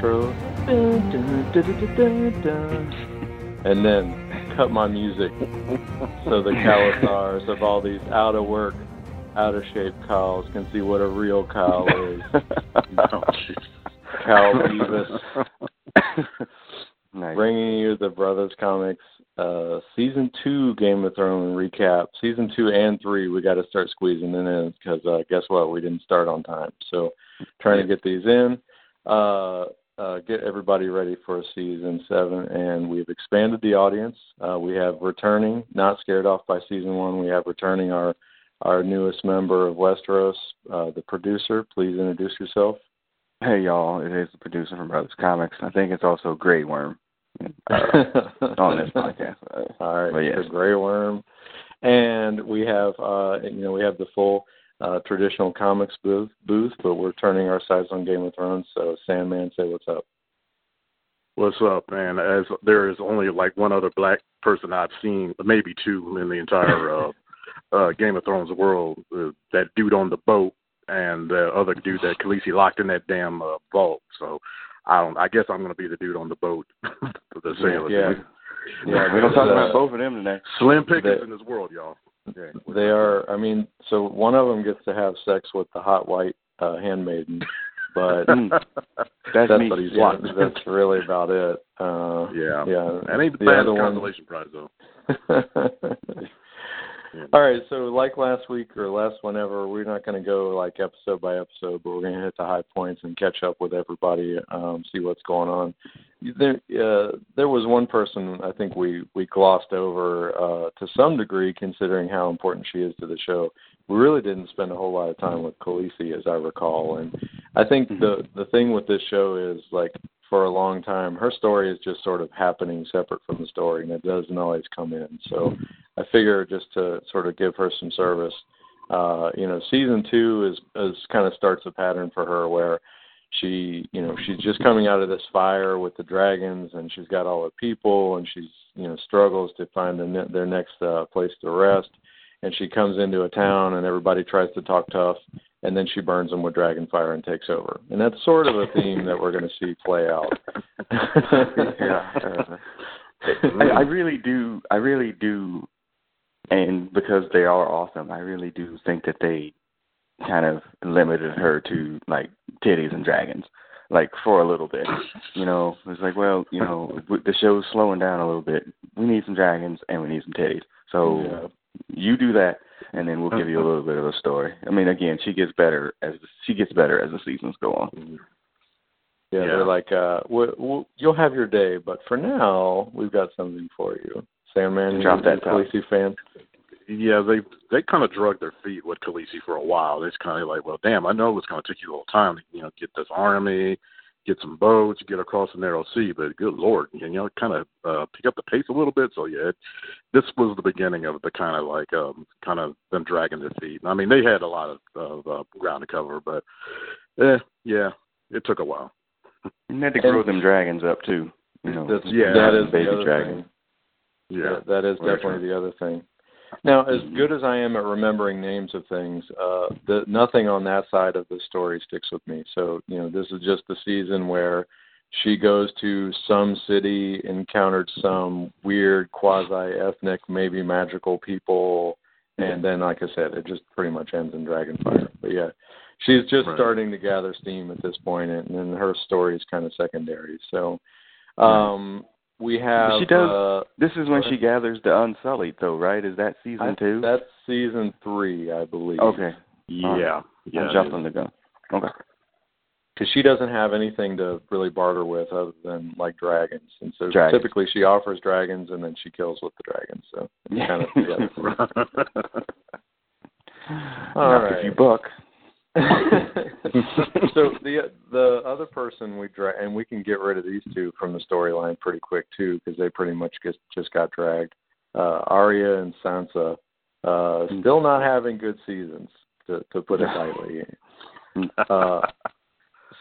Intro. Dun, dun, dun. And then cut my music so the Kalisars of all these out of work, out of shape Kyles can see what a real Kyle is. oh, Kyle Beavis. nice. bringing you the Brothers Comics uh, season two Game of Thrones recap. Season two and three, we got to start squeezing it in because uh, guess what? We didn't start on time. So trying to get these in, uh, uh, get everybody ready for season seven, and we've expanded the audience. Uh, we have returning, not scared off by season one. We have returning our our newest member of Westeros, uh, the producer. Please introduce yourself. Hey y'all, it is the producer from Brothers Comics. I think it's also Grey Worm on this podcast. All right, But yes. the Grey Worm, and we have uh, you know we have the full uh, traditional comics booth booth, but we're turning our sights on Game of Thrones. So Sandman, say what's up. What's up, man? As there is only like one other black person I've seen, maybe two in the entire uh, uh, Game of Thrones world. Uh, that dude on the boat and the other dude that Khaleesi locked in that damn uh, vault. So I don't. I guess I'm going to be the dude on the boat. the sailor. Yeah. dude. Yeah, We're gonna talk uh, about both of them today. Slim pickings in this world, y'all. Yeah. They are. I mean, so one of them gets to have sex with the hot white uh, handmaiden, but Mm, That's, that's what he's Yeah. That's really about it. Uh, Yeah. yeah. That ain't the, the bad other one. consolation prize though. All right, so like last week or last whenever, we're not going to go like episode by episode, but we're going to hit the high points and catch up with everybody, um, see what's going on. There, uh, there was one person I think we we glossed over uh, to some degree, considering how important she is to the show. We really didn't spend a whole lot of time with Khaleesi, as I recall, and I think the the thing with this show is like for a long time, her story is just sort of happening separate from the story, and it doesn't always come in. So I figure just to sort of give her some service, uh, you know, season two is is kind of starts a pattern for her where she, you know, she's just coming out of this fire with the dragons, and she's got all her people, and she's, you know, struggles to find the, ne- their next uh, place to rest, and she comes into a town, and everybody tries to talk tough, and then she burns them with dragon fire and takes over, and that's sort of a theme that we're going to see play out. yeah. uh, I, I really do. I really do, and because they are awesome, I really do think that they kind of limited her to like titties and dragons, like for a little bit. You know, it's like, well, you know, the show's slowing down a little bit. We need some dragons and we need some titties. So Yeah. you do that, and then we'll give you a little bit of a story. I mean, again, she gets better as the, she gets better as the seasons go on. Yeah, Yeah. they're like, uh, w w you'll have your day, but for now, we've got something for you. Sandman, Drop you that a Khaleesi fan? Yeah, they they kind of drug their feet with Khaleesi for a while. It's kind of like, well, damn, I know it's going to take you a little time to you know get this army, get some boats, get across the narrow sea, but good lord, you know, kind of uh, pick up the pace a little bit. So yeah, it, this was the beginning of the kind of like um kind of them dragging their feet. I mean, they had a lot of, of uh, ground to cover, but eh, yeah, it took a while. You had to grow them dragons up too. You know, That's, yeah, that is baby the other dragon. thing. Yeah, That- that is Very definitely the other thing. Now, as good as I am at remembering names of things, uh, the, nothing on that side of the story sticks with me. So, you know, this is just the season where she goes to some city, encountered some weird quasi-ethnic, maybe magical people, and then, like I said, it just pretty much ends in Dragonfire. But yeah, she's just Right. starting to gather steam at this point, and, and her story is kind of secondary. So, um, we have She does- uh, This is when she gathers the Unsullied, though, right? Is that season I- two? That's season three, I believe. okay. yeah, yeah. I'm jumping the gun. Okay. Because she doesn't have anything to really barter with other than like dragons, and so Dragons. typically she offers dragons and then she kills with the dragons. So it's Yeah. kind of together. All Knock right. if you buck. so the the other person we dra- and we can get rid of these two from the storyline pretty quick too because they pretty much just just got dragged. Uh, Arya and Sansa uh, still not having good seasons to to put it lightly. Uh,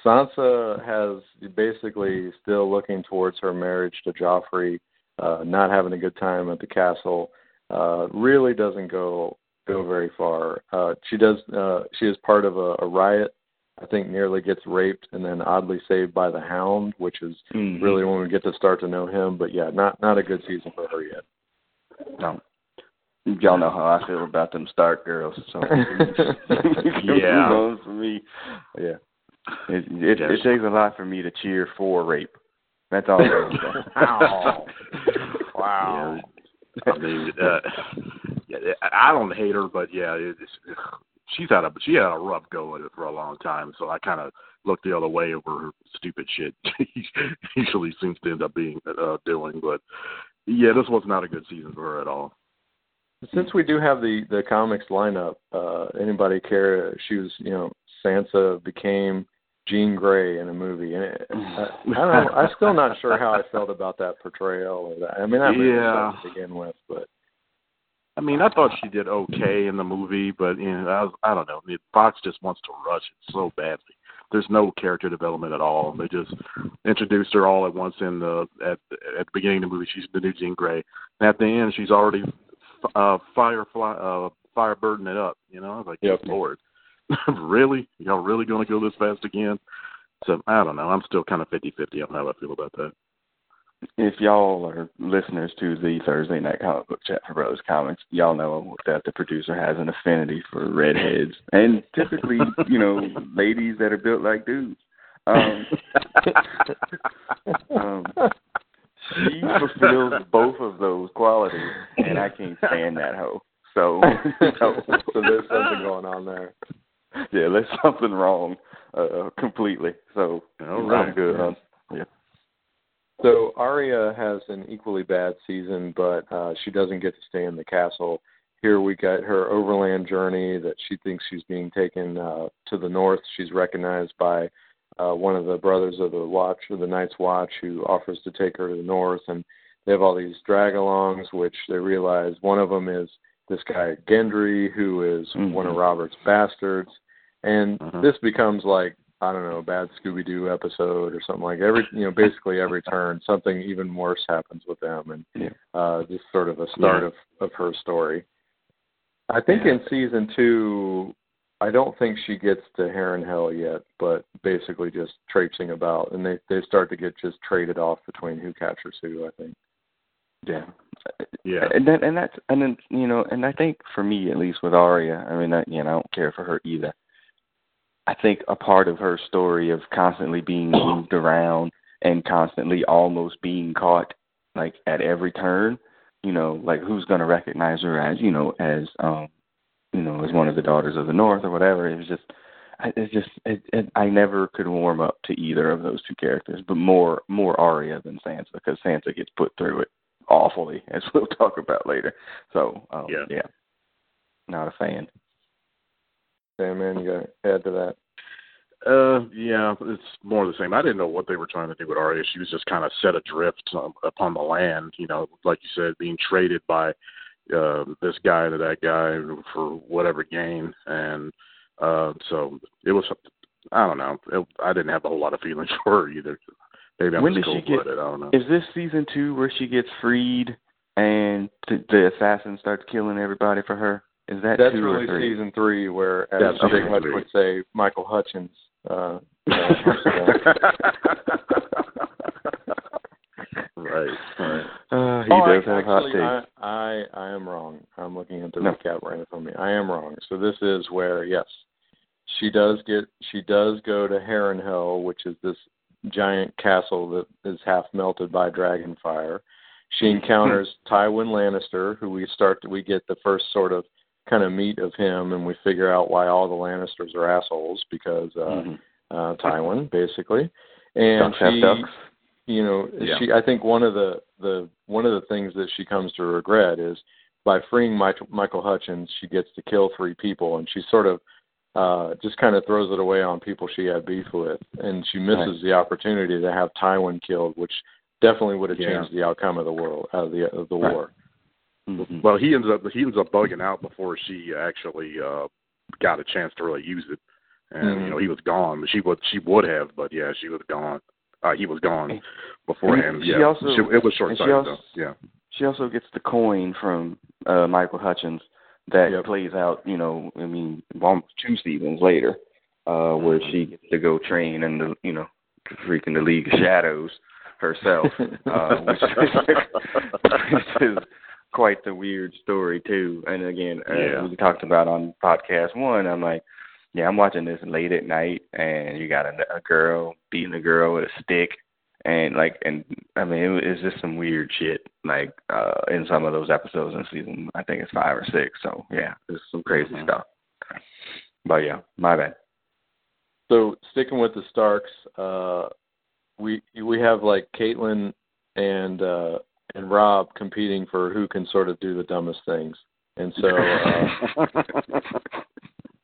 Sansa has basically still looking towards her marriage to Joffrey, uh, not having a good time at the castle. Uh, really doesn't go go very far. Uh, she does. Uh, she is part of a, a riot. I think nearly gets raped and then oddly saved by the Hound, which is mm-hmm. really when we get to start to know him. But yeah, not not a good season for her yet. No. Y'all know how I feel about them Stark girls, so yeah. for me, yeah. It it, yes. it takes a lot for me to cheer for rape. That's all. wow. wow. Yeah. I mean, uh, I don't hate her, but yeah, it's, she's had a she had a rough go at it for a long time. So I kind of look the other way over her stupid shit. She usually seems to end up being uh, doing, but yeah, this was not a good season for her at all. Since we do have the the comics lineup, uh, anybody care? She was, you know, Sansa became Jean Grey in a movie, and it, I, I don't know. I'm still not sure how I felt about that portrayal. Or that. I mean, that yeah. to begin with, but I mean, I thought she did okay in the movie, but you know, I, was, I don't know. Fox just wants to rush it so badly. There's no character development at all. They just introduced her all at once in the at at the beginning of the movie. She's the new Jean Grey, and at the end, she's already uh, firefly uh, fire burden it up. You know, I was like, yep. Lord. really? Y'all really going to go this fast again? So I don't know. I'm still kind of 50-50 on how I feel about that. If y'all are listeners to the Thursday night comic book chat for Brothers Comics, y'all know that the producer has an affinity for redheads and typically, you know, ladies that are built like dudes. Um, um, she fulfills both of those qualities, and I can't stand that hoe. So, so, so there's something going on there. yeah, there's something wrong uh, completely. So All right. I'm good. Um, yeah. So Arya has an equally bad season, but uh, she doesn't get to stay in the castle. Here we got her overland journey that she thinks she's being taken uh, to the north. She's recognized by uh, one of the brothers of the Watch or the Night's Watch who offers to take her to the north, and they have all these drag-alongs, which they realize one of them is this guy Gendry, who is mm-hmm. one of Robert's bastards, and uh-huh. this becomes like I don't know, a bad Scooby Doo episode or something like every you know basically every turn something even worse happens with them, and yeah. uh, just sort of a start yeah. of of her story. I think yeah. in season two, I don't think she gets to Harrenhal yet, but basically just traipsing about, and they they start to get just traded off between who captures who. I think. Yeah, yeah, and then and that's and then you know, and I think for me at least with Arya, I mean, I, you know, I don't care for her either. I think a part of her story of constantly being moved around and constantly almost being caught, like at every turn, you know, like who's going to recognize her as, you know, as um, you know, as one of the daughters of the North or whatever. It was just, it's just, it, it, I never could warm up to either of those two characters, but more more Arya than Sansa because Sansa gets put through it awfully, as we'll talk about later. So um, yeah. yeah, not a fan. Yeah, man, you got to add to that. Uh, yeah, it's more the same. I didn't know what they were trying to do with Arya. She was just kind of set adrift um, upon the land. You know, like you said, being traded by uh, this guy to that guy for whatever gain, and uh, so it was. I don't know. It, I didn't have a whole lot of feelings for her either. Maybe I'm when just did she get? I don't know. Is this season two where she gets freed and the, the assassin starts killing everybody for her? Is that That's two really or three? season three, where as That's Big season would say, Michael Hutchins. Uh, right, right. Uh, he oh, does I, have hot actually, takes. I, I I am wrong. I'm looking at the No. recap right in front of me. I am wrong. So this is where yes, she does get she does go to Heron Harrenhal, which is this giant castle that is half melted by dragon fire. She encounters Tywin Lannister, who we start to, we get the first sort of kind of meet of him, and we figure out why all the Lannisters are assholes because uh, Mhm. uh, Tywin basically, and Ducks she ducks. you know Yeah. she i think one of the the one of the things that she comes to regret is by freeing michael michael hutchins she gets to kill three people and she sort of uh just kind of throws it away on people she had beef with and she misses Right. the opportunity to have tywin killed which definitely would have Yeah. changed the outcome of the world of the of the Right. war Mhm. Well, he ends up he ends up bugging out before she actually uh got a chance to really use it, and Mhm. you know he was gone. She would she would have, but yeah, she was gone. Uh, he was gone beforehand. And she yeah, also- She- it was short and she sighted. Yeah, She also gets the coin from uh Michael Hutchins, that Yep. plays out. You know, I mean, almost two seasons later, uh, where she gets to go train in the you know, freaking the League of Shadows herself, uh, which, which is quite the weird story too. And again, uh, we talked about on podcast one. I'm like, yeah, I'm watching this late at night, and you got a, a girl beating a girl with a stick, and like, and I mean, it, it's just some weird shit. Like uh in some of those episodes in season, I think it's five or six. So yeah, it's some crazy Mhm. stuff. But yeah, my bad. So sticking with the Starks, uh, we we have like Catelyn and uh, and Robb competing for who can sort of do the dumbest things, and so uh,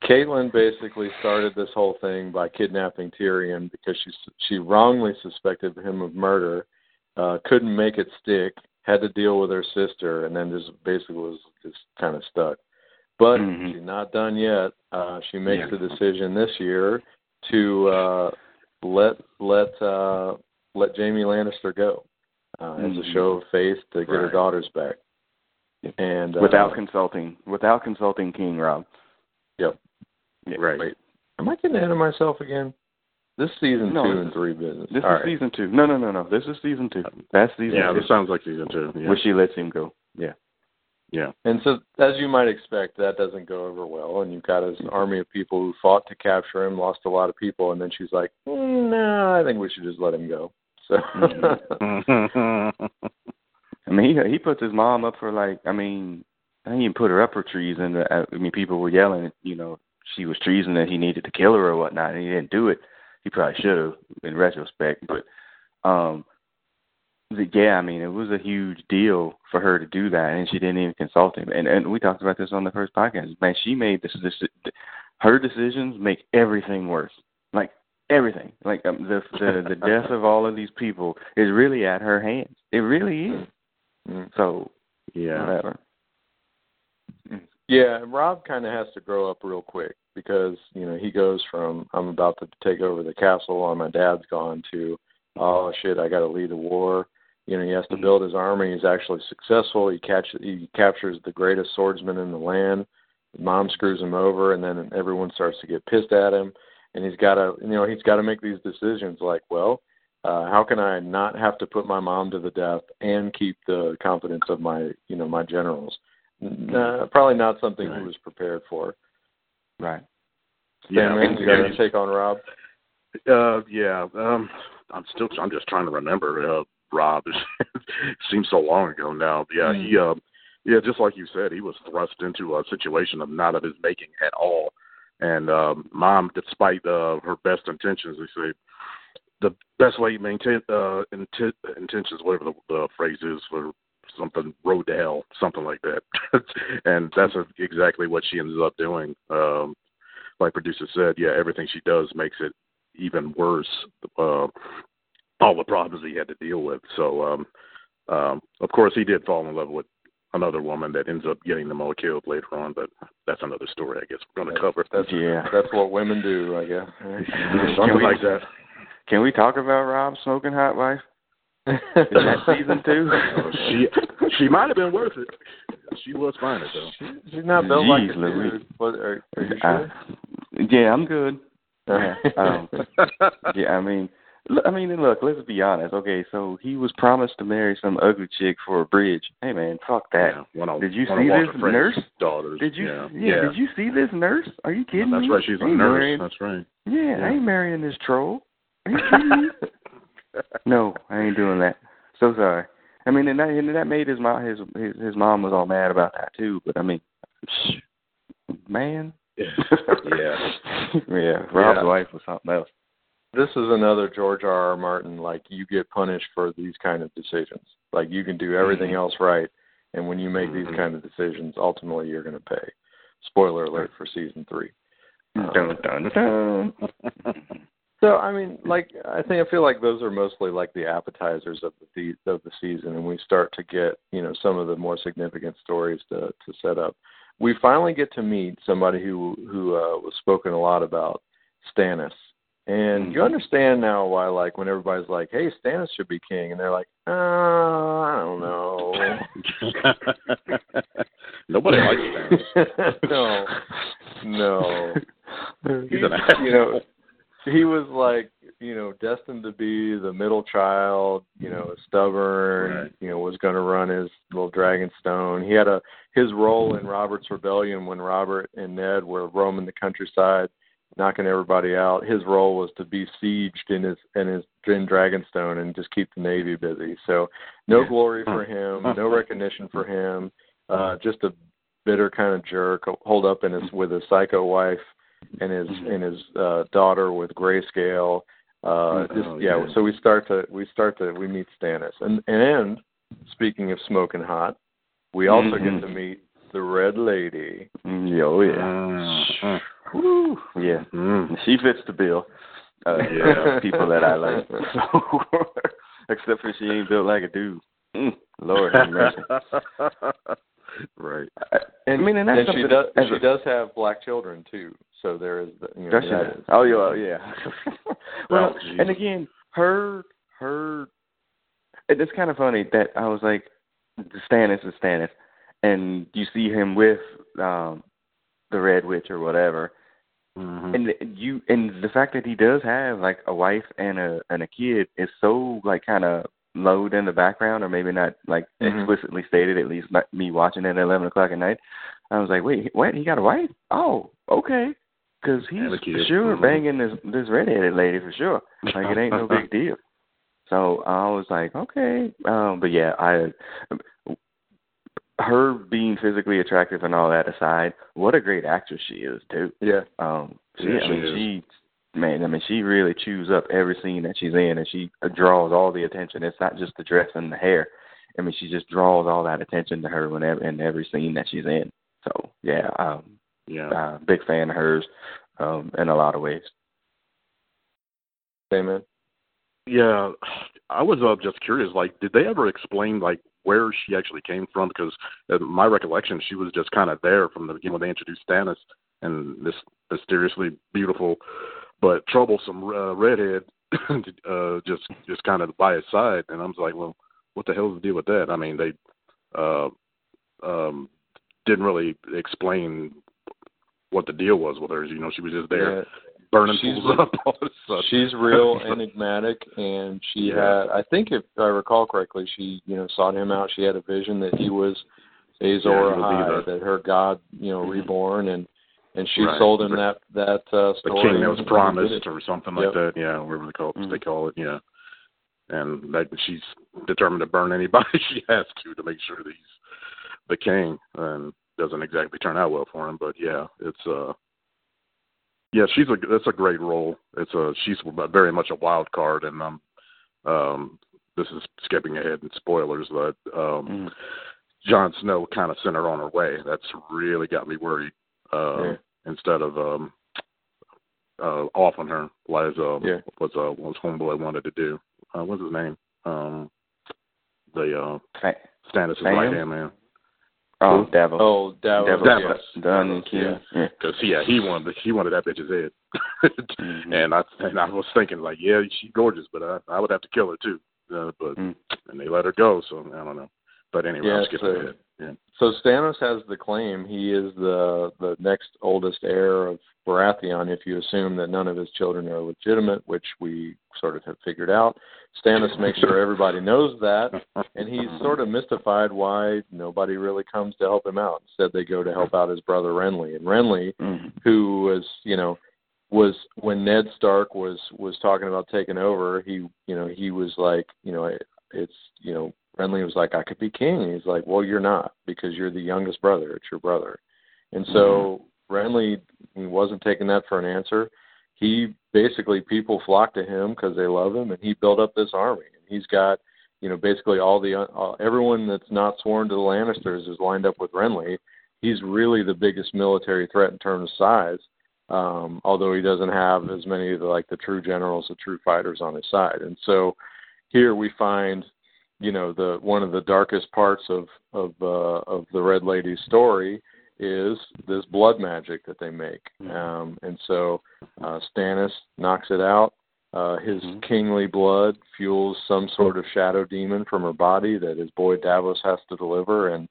Catelyn basically started this whole thing by kidnapping Tyrion because she she wrongly suspected him of murder, uh, couldn't make it stick, had to deal with her sister, and then just basically was just kind of stuck. But Mhm. she's not done yet. Uh, she makes Yeah. the decision this year to uh, let let uh, let Jaime Lannister go uh, as a Mhm. show of faith to get her daughters back. And uh, Without consulting, without consulting King Robb. Yep. Yeah. right. Wait, am I getting ahead of myself again? This season No, two and three business. This All is right. season two. No, no, no, no. This is season two. That's season Yeah, two. this sounds like season two. Yeah. Where she lets him go. Yeah. yeah. And so, as you might expect, that doesn't go over well. And you've got this Mm-hmm. army of people who fought to capture him, lost a lot of people, and then she's like, mm, "No, I think we should just let him go." So, Mhm. I mean, he he puts his mom up for like. I mean, I didn't even put her up for treason. I mean, people were yelling, you know, she was treason that he needed to kill her or whatnot, and he didn't do it. He probably should have, in retrospect. But, um, the, yeah, I mean, it was a huge deal for her to do that, and she didn't even consult him. And and we talked about this on the first podcast. Man, she made this. this her decisions make everything worse. Like everything. Like um, the the the death of all of these people is really at her hands. It really is. Mm. So yeah. whatever. Yeah, and Robb kind of has to grow up real quick because you know he goes from I'm about to take over the castle while my dad's gone to oh shit I got to lead a war. You know he has to Mhm. build his army. He's actually successful. He catch he captures the greatest swordsman in the land. Mom screws him over, and then everyone starts to get pissed at him. And he's got to you know he's got to make these decisions like well. Uh, how can I not have to put my mom to the death and keep the confidence of my, you know, my generals? Nah, probably not something Right. he was prepared for. Right. Yeah. And- you got and- a take on Robb? Uh, yeah. Um, I'm still. I'm just trying to remember. Uh, Robb. seems so long ago now. Yeah. Hmm. He. Um. Yeah. Just like you said, he was thrust into a situation of not of his making at all. And um, mom, despite uh, her best intentions, they say the best way you maintain uh, inti- intentions, whatever the, the phrase is for something, road to hell, something like that. and that's exactly what she ended up doing. Um, like producer said, yeah, everything she does makes it even worse. Uh, all the problems he had to deal with. So, um, um, of course, he did fall in love with another woman that ends up getting them all killed later on. But that's another story, I guess we're going to cover. That's Yeah. That's what women do, I guess. something we- like that. Can we talk about Robb smoking hot wife? Is that season two? Uh, she she might have been worth it. She was fine it though. She's not built like a Jeez dude. What, are, are you sure? yeah, I'm good. Uh, um, Yeah, I mean, look, I mean, look. Let's be honest. Okay, so he was promised to marry some ugly chick for a bridge. Hey, man, fuck that. Yeah, one of, Did you see this nurse? Daughters. Did you? Yeah. yeah, Did you see this nurse? Are you kidding That's me? That's right. She's I a ain't nurse. Marrying, That's right. yeah, Yeah. I ain't marrying this troll. Are you kidding me? no, I ain't doing that. So sorry. I mean, and that, and that made his mom his, his his mom was all mad about that too. But I mean, man, Yeah. yeah, Robb's Yeah. wife was something else. this is another George R. R. Martin. Like you get punished for these kind of decisions. Like you can do everything Mhm. else right, and when you make Mhm. these kind of decisions, ultimately you're going to pay. Spoiler alert for season three. Um, Dun dun dun. So I mean, like I think I feel like those are mostly like the appetizers of the of the season, and we start to get you know some of the more significant stories to to set up. We finally get to meet somebody who who uh, was spoken a lot about, Stannis, and you Mhm. understand now why like when everybody's like, "Hey, Stannis should be king," and they're like, "Uh, I don't know." Nobody likes Stannis. no, no. He's an you know, he was like you know destined to be the middle child you know stubborn Right. you know was going to run his little dragon stone. He had a his role in robert's rebellion when robert and ned were roaming the countryside knocking everybody out his role was to be sieged in his in his in dragonstone and just keep the navy busy. So no glory for him no recognition for him uh just a bitter kind of jerk hold up in his with his psycho wife and his Mhm. and his uh daughter with grayscale uh Oh, just yeah, yeah. so we start to we start to we meet stannis and and speaking of smoking hot we also Mhm. get to meet the red lady Mm, yeah, oh yeah, Woo, yeah. mm. She fits the bill. Uh, Yeah. people that I like. Except for she ain't built like a dude. Mm, Lord have mercy. right. I, and I mean, and that's and she does as she a- does have black children too so there is the, you know Does that is- Oh yeah, yeah. well, Oh, and again, her her. It's kind of funny that I was like, Stannis is Stannis, and you see him with um the Red Witch or whatever, Mhm. and you and the fact that he does have like a wife and a and a kid is so like kind of low in the background, or maybe not like Mhm. explicitly stated. At least like me watching it at eleven o'clock at night, I was like, wait, what? He got a wife? Oh, okay. Because he's And a kid. for sure Mhm. banging this this redheaded lady for sure. Like it ain't no big deal. So I was like, okay, um, but yeah, I her being physically attractive and all that aside, what a great actress she is too. yeah Um, she, Yeah, I mean, she, man, I mean, she really chews up every scene that she's in, and she draws all the attention. It's not just the dress and the hair. I mean, she just draws all that attention to her whenever in every scene that she's in. So yeah, um, Yeah. uh, big fan of hers, um, in a lot of ways. amen Yeah, I was uh, just curious. Like, did they ever explain like where she actually came from? Because in my recollection, she was just kind of there from the beginning when they introduced Stannis and this mysteriously beautiful but troublesome uh, redhead, uh, just just kind of by his side. And I was like, well, what the hell's the deal with that? I mean, they uh, um, didn't really explain what the deal was with her. You know, she was just there Yeah. burning She's- fools up all of a sudden. She's real enigmatic, and she Yeah. had. I think, if I recall correctly, she you know sought him out. She had a vision that he was Azor Yeah, he would Ahai, that her God, you know, Mhm. reborn, and and she Right. sold him The- that that uh, the king that was and promised or something Yep. like that. Yeah, whatever they call it, Mhm. they call it. Yeah, and that she's determined to burn anybody she has to to make sure that he's the king, and doesn't exactly turn out well for him. But yeah, it's uh, yeah, she's a that's a great role. It's a she's very much a wild card, and um, um, this is skipping ahead in spoilers, but um, Mm. Jon Snow kind of sent her on her way. That's really got me worried. Uh, Yeah. Instead of um, uh, off on her, like uh, Yeah. was uh, was homeboy wanted to do. Uh, what's his name? Um, the uh, Fa- Stannis' Sam? right hand man. Oh, Who? Davos. Oh, Davos. Davos. yes. Davos. Dunn and Davos, King. yeah. Yeah. Because yeah, he wanted he wanted that bitch's head. Mhm. and I and I was thinking like, yeah, she's gorgeous, but I I would have to kill her too. Uh, but Mm. and they let her go, so I don't know. But anyway, Yeah, I'm skipping so- ahead. Yeah. So Stannis has the claim he is the the next oldest heir of Baratheon. If you assume that none of his children are legitimate, which we sort of have figured out, Stannis makes sure everybody knows that, and he's sort of mystified why nobody really comes to help him out. Instead, they go to help out his brother Renly, and Renly, Mhm. who was you know was when Ned Stark was was talking about taking over, he you know he was like you know it's you know Renly was like I could be king. He's like, well, you're not because you're the youngest brother. It's your brother, and so Renly he wasn't taking that for an answer. He basically people flock to him because they love him, and he built up this army. And he's got you know basically all the uh, everyone that's not sworn to the Lannisters is lined up with Renly. He's really the biggest military threat in terms of size um, although he doesn't have as many of the, like the true generals, the true fighters on his side. And so here we find, you know, the one of the darkest parts of of uh, of the Red Lady's story is this blood magic that they make. Um, and so uh, Stannis knocks it out. Uh, his Mhm. kingly blood fuels some sort of shadow demon from her body that his boy Davos has to deliver, and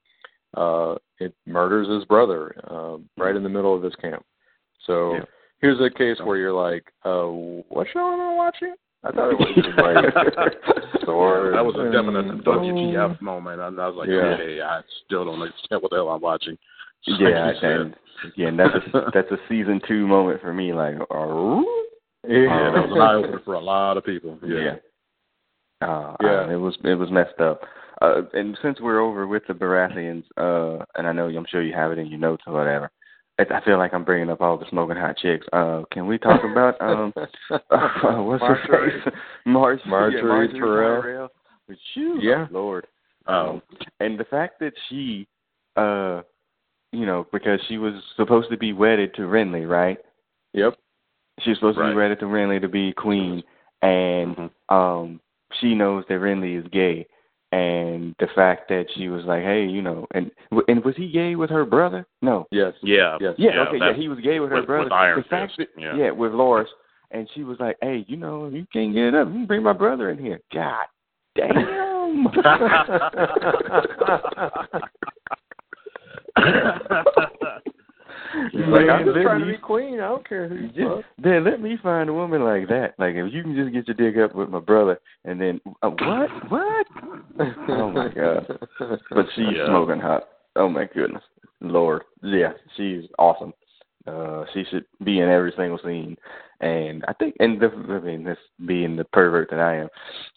uh, it murders his brother uh, right in the middle of this camp. So Yeah. here's a case where you're like, uh, what show am I watching? I thought it was like swords. that was a definite and WTF moment. And I was like, Yeah. okay, I still don't understand what the hell I'm watching. yeah, Like you said. and yeah, and that's a, that's a season two moment for me. Like, oh, yeah, that was an eye opener for a lot of people. Yeah. yeah. Uh, Yeah. uh, it was it was messed up. Uh, and since we're over with the Baratheons, uh, and I know I'm sure you have it in your notes or whatever, I I feel like I'm bringing up all the smoking hot chicks. Uh, can we talk about um, uh, what's Margaery. her face? Mar- Margaery yeah, Margaery Tyrell. Tyrell. Phew, Yeah. Lord. Um, and the fact that she, uh, you know, because she was supposed to be wedded to Renly, right? Yep. She was supposed to Right. be wedded to Renly to be queen, and mhm. um, she knows that Renly is gay, and the fact that she was like, hey, you know, and and was he gay with her brother? No. Yes. Yeah. Yes. Yeah, Yeah, okay, yeah, he was gay with her with- brother. with Iron the fact Fist, that- yeah. yeah, with Loras, and she was like, hey, you know, you can't get it up. You can bring my brother in here. God damn. Like, I'm just trying to you- be queen. I don't care who you fuck. then let me find a woman like that. Like if you can just get your dick up with my brother, and then uh, what? What? Oh my god! But she's Yeah. smoking hot. Oh my goodness, Lord, yeah, she's awesome. Uh, she should be in every single scene, and I think, and the, I mean, this being the pervert that I am,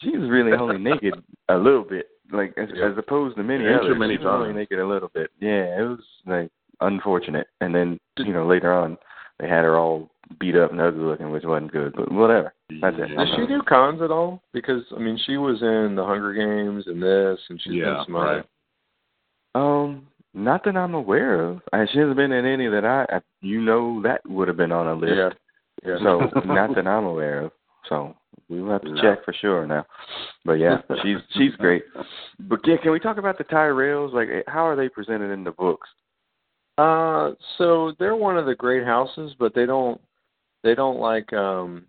she was really only naked a little bit, like as, Yeah. as opposed to many Yeah, too others. many she was only naked a little bit. Yeah, it was like unfortunate. And then you know later on, they had her all beat up and ugly looking, which wasn't good. But whatever. That's it. Yeah. Did she do cons at all? Because I mean, she was in the Hunger Games and this, and she's Yeah, been some right. Um, not that I'm aware of. I, she hasn't been in any that I, I you know, that would have been on a list. Yeah. Yeah. So not that I'm aware of. So we will have to No. check for sure now. But yeah, she's she's great. But yeah, can we talk about the Tyrells? Like, eh, how are they presented in the books? Uh, so they're one of the great houses, but they don't they don't like um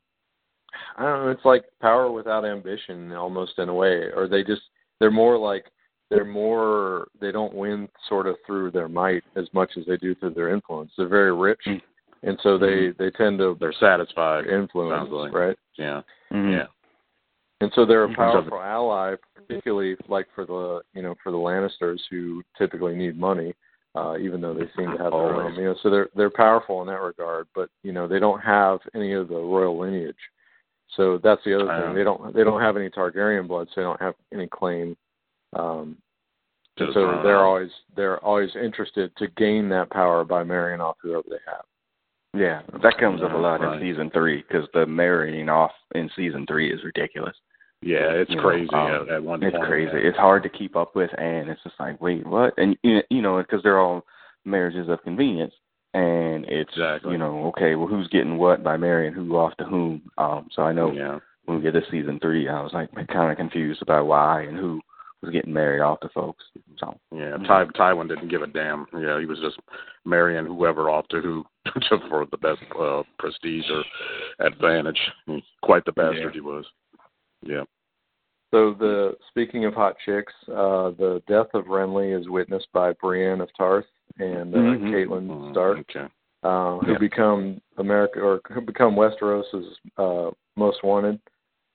I don't know, it's like power without ambition almost in a way. Or they just they're more like they're more they don't win sort of through their might as much as they do through their influence. They're very rich Mm. and so they they tend to They're satisfied. influence, like. right? Yeah. Mhm. Yeah. And so they're a Mhm. powerful ally, particularly like for the you know for the Lannisters who typically need money, uh, even though they seem to have their own. Always. You know, so they're they're powerful in that regard, but you know they don't have any of the royal lineage. So that's the other I thing. know. They don't they don't have any Targaryen blood, so they don't have any claim. Um, To the so they're always they're always interested to gain that power by marrying off whoever they have. Yeah, that comes up a lot Right. in season three because the marrying off in season three is ridiculous. Yeah, it's You know, crazy um, at, one It's point. crazy. It's hard to keep up with, and it's just like, wait, what? And you you know, because they're all marriages of convenience, and it's Exactly. you know, okay, well, who's getting what by marrying who off to whom? Um, so I know Yeah. when we get to season three, I was like kind of confused about why and who was getting married off to folks. So Yeah, Ty Tywin didn't give a damn. Yeah, he was just marrying whoever off to who for the best uh, prestige or advantage. Quite the bastard Yeah. he was. Yeah. So the speaking of hot chicks, uh, the death of Renly is witnessed by Brienne of Tarth and uh, Mhm. Catelyn Mm, Stark. Okay. uh, who Yeah. become America or who become Westeros's uh, most wanted,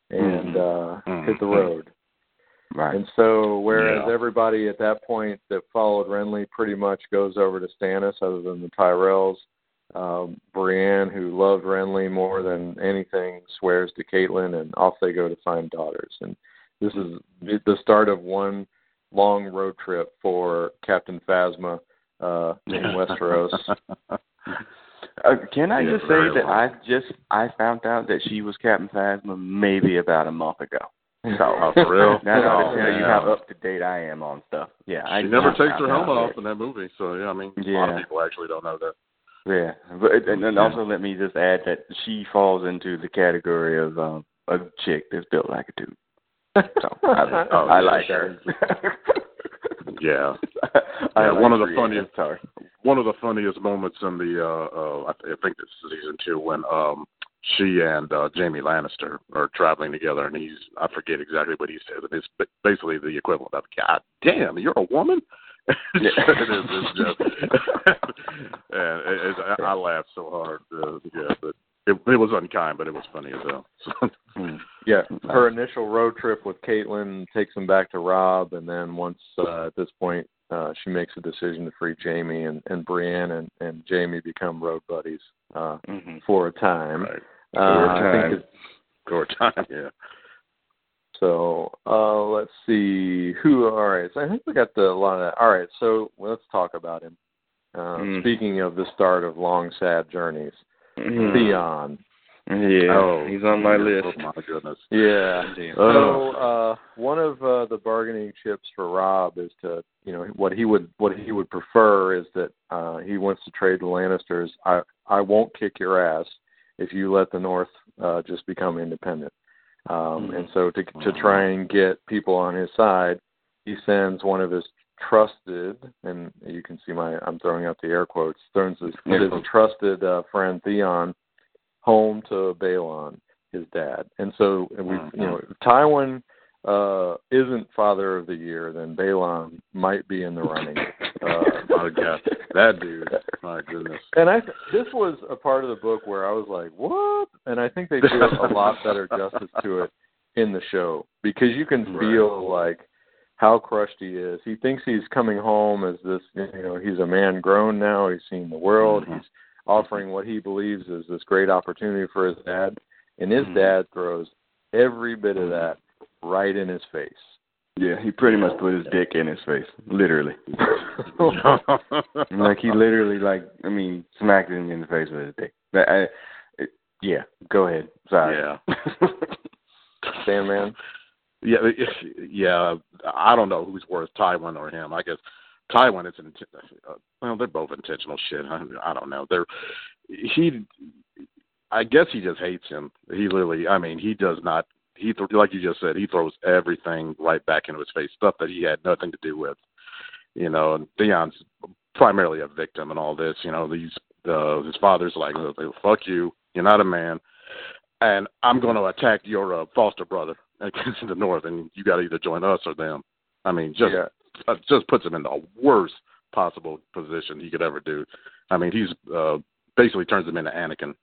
and uh, Mhm. hit the road. right, And so, whereas Yeah. everybody at that point that followed Renly pretty much goes over to Stannis, other than the Tyrells, um, Brienne, who loved Renly more than anything, swears to Catelyn, and off they go to find daughters. And this is the start of one long road trip for Captain Phasma uh, in Westeros. uh, can I Yeah, just say that long. I just I found out that she was Captain Phasma maybe about a month ago. So Oh, for real? Now I Oh, to tell you man. how up to date I am on stuff. Yeah, I She never I takes her helmet that. off in that movie, so yeah, I mean, a lot of Yeah. people actually don't know that. Yeah, but and Yeah. also let me just add that she falls into the category of um, a chick that's built like a dude. So I, Oh, I like her. Yeah. I Yeah, like one of the funniest- Tarth. One of the funniest moments in the, uh, uh, I, th- I think it's season two, when um, she and uh, Jaime Lannister are traveling together, and he's, I forget exactly what he says, and it's ba- basically the equivalent of, God damn, you're a woman? it is. It's just, and it, it, I laughed so hard. Uh, yeah, but it, it was unkind, but it was funny as hell. So. Hmm. yeah, her initial road trip with Catelyn takes him back to Robb, and then once uh, at this point uh, she makes a decision to free Jaime, and, and Brienne and, and Jaime become road buddies uh, mm-hmm. for a time. Right. Uh, For a I time. think For a time, yeah. So uh, let's see who. All right, so I think we got the a lot of that. All right, so let's talk about him. Uh, Mm. Speaking of the start of long sad journeys, Mhm. Theon. Yeah, Oh, he's on my list. Oh my goodness. Yeah. Damn. So uh, one of uh, the bargaining chips for Robb is to, you know, what he would what he would prefer is that uh, he wants to trade the Lannisters. I I won't kick your ass if you let the North uh, just become independent. Um, And so to to try and get people on his side, he sends one of his trusted, and you can see my I'm throwing out the air quotes, throws his, his trusted uh, friend Theon home to Balon, his dad. And so we, Mhm. you know, if Tywin uh, isn't Father of the Year, then Balon might be in the running. Uh, My God, that dude. My goodness. and I this was a part of the book where I was like, "What?" And I think they do a lot better justice to it in the show because you can Right. feel like how crushed he is. He thinks he's coming home as this, you know, he's a man grown now. He's seen the world. Mhm. He's offering what he believes is this great opportunity for his dad, and his Mhm. dad throws every bit of that right in his face. Yeah, he pretty much put his dick in his face, literally. like he literally, like, I mean, smacked him in the face with his dick. But I, it, yeah, go ahead. Sorry. yeah. Sandman. Yeah, it- yeah. I don't know who's worse, Tywin or him. I guess Tywin is. int- Uh, well, they're both intentional shit. I, I don't know. They're he. I guess he just hates him. He literally. I mean, he does not. He th- like you just said. He throws everything right back into his face. Stuff that he had nothing to do with. You know, and Theon's primarily a victim in all this. You know, these uh, his father's like, "Fuck you. You're not a man." and I'm going to attack your uh, foster brother against the North, and you got to either join us or them. I mean, just yeah. uh, just puts him in the worst possible position he could ever do. I mean, he's uh, basically turns him into Anakin,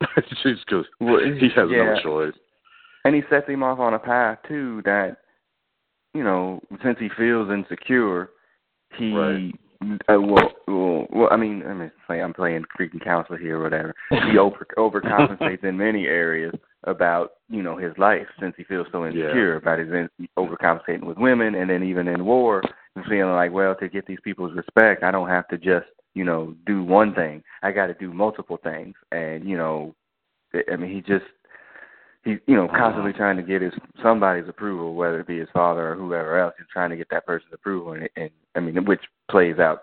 just because he has yeah. no choice. And he sets him off on a path too that, you know, since he feels insecure, he Right. uh, well, well, well, I mean, I mean, say I'm playing freaking counselor here or whatever. He over overcompensates in many areas about you know his life since he feels so insecure about his in, overcompensating with women, and then even in war, and feeling like, well, to get these people's respect, I don't have to just you know do one thing. I got to do multiple things, and you know, I mean, he just he's you know constantly trying to get his somebody's approval, whether it be his father or whoever else, he's trying to get that person's approval, and, and I mean, which plays out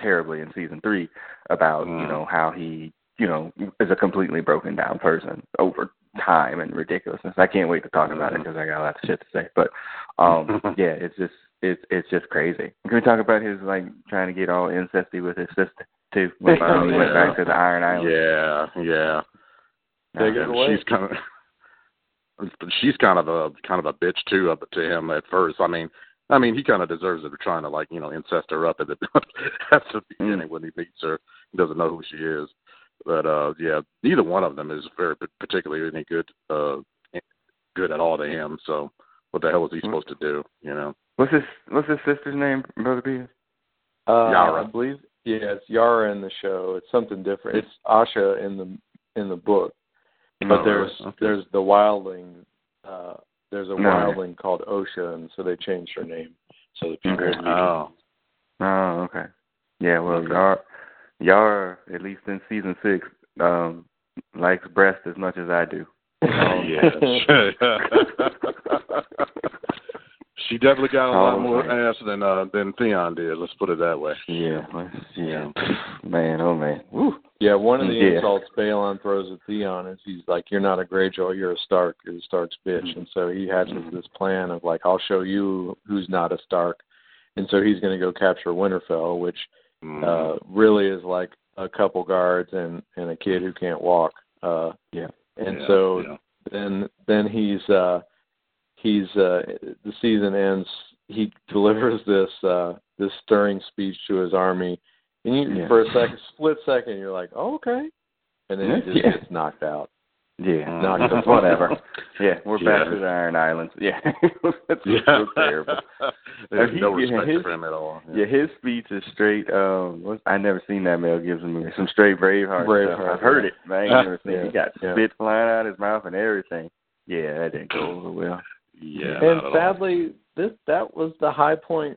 terribly in season three about you Mm. know how he you know is a completely broken down person over time and ridiculousness. I can't wait to talk about it because I got a lot of shit to say, but um yeah, it's just it's it's just crazy. Can we talk about his like trying to get all incesty with his sister too when, Oh, he went back to the Iron Island? Yeah, yeah. And away. She's kind of. She's kind of a kind of a bitch too up to him at first. I mean, I mean, he kind of deserves it for trying to like you know incest her up at the at the beginning when he meets her. He doesn't know who she is, but uh yeah, neither one of them is very particularly any good uh good at all to him. So what the hell was he supposed to do? You know? What's his What's his sister's name, Brother Peter? Uh, Yara. I believe yeah, it's Yara in the show. It's something different. It's Asha in the in the book. But Oh, there's? Okay. there's the wildling uh there's a No. wildling called Osha and so they changed her name so that people Okay. would Oh, Oh, okay. Yeah, well, Okay. Yar, Yar, at least in season six, um, likes breast as much as I do. Oh yeah. she definitely got a lot Oh, more man. ass than uh than Theon did. Let's put it that way. Yeah, yeah. Man, oh man. Woo. Yeah, one of the Yeah. insults Balon throws at Theon is he's like, "You're not a Greyjoy, you're a Stark. You're a Stark's bitch." Mhm. And so he hatches this plan of like, "I'll show you who's not a Stark," and so he's going to go capture Winterfell, which Mm. uh really is like a couple guards and and a kid who can't walk. Uh, Yeah. and Yeah, so yeah. then then he's uh he's uh the season ends he delivers this uh this stirring speech to his army, and you, Yeah. for a second, split second, you're like, oh, okay, and then he just Yeah. gets knocked out. Yeah, Knocked out. whatever. Yeah, we're back to the Iron Islands. Yeah, that's Yeah. so terrible. There's He- no respect his- for him at all. Yeah, his speech is straight. Um, what's, I never seen that Mel Gibson movie. Some straight Braveheart. Braveheart, stuff. I've heard it, but I ain't never seen. it. He got yeah. spit flying out of his mouth and everything. Yeah, that didn't go over well. Yeah. and not at all. sadly, this that was the high point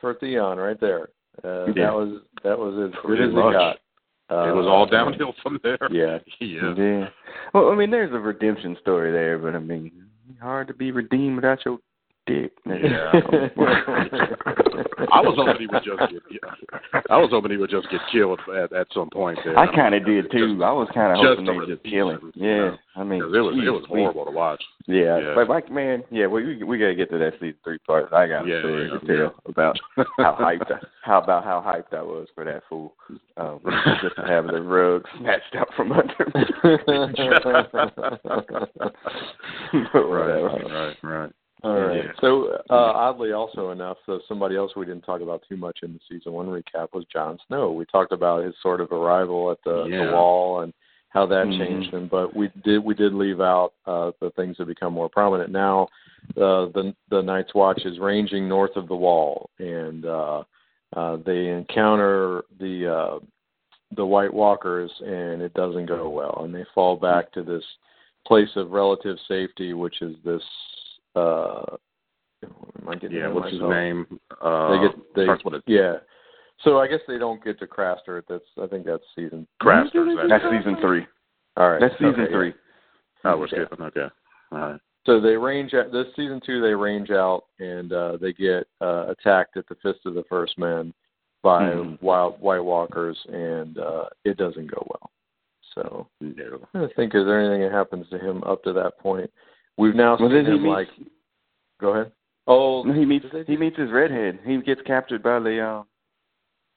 for Theon right there. Uh, Yeah. That was that was as good Pretty as much. it got. Uh, it was all downhill from there. Yeah. Yeah. Yeah. Well, I mean, there's a redemption story there, but I mean, hard to be redeemed without your dick. Yeah. I was hoping he would just get. Yeah, I was hoping he would just get killed at at some point. There. I kind of did too. I was kind of hoping they just kill him, you Yeah, know. I mean, it was it was horrible to watch. Yeah, Yeah. but like man, yeah, we we gotta get to that season three part. I got a Yeah, story yeah, to tell yeah. about how hyped, I, how about how hyped I was for that fool, um, just to have the rug snatched out from under me. Right, right, right. All right. Yeah. So, uh, oddly, also enough, so somebody else we didn't talk about too much in the season one recap was Jon Snow. We talked about his sort of arrival at the, Yeah. the wall and how that Mhm. changed them. but we did we did leave out uh, the things that become more prominent now. Uh, the the Night's Watch is ranging north of the wall, and uh, uh, they encounter the uh, the White Walkers, and it doesn't go well, and they fall back to this place of relative safety, which is this. Uh, am I getting Yeah, what's his name? Uh, They get they starts with a yeah. So I guess they don't get to Craster. That's I think that's season. Craster. That's season three. All right, That's season okay, yeah. three. Oh, we're Okay. skipping. Okay. All right. So they range out this season two. They range out and uh, they get uh, attacked at the Fist of the First Men by Mhm. wild White Walkers, and uh, it doesn't go well. So No. I'm trying to think, is there anything that happens to him up to that point? We've now Well, seen then him meets- like. Go ahead. Oh, No, he meets did they he meets his redhead. He gets captured by the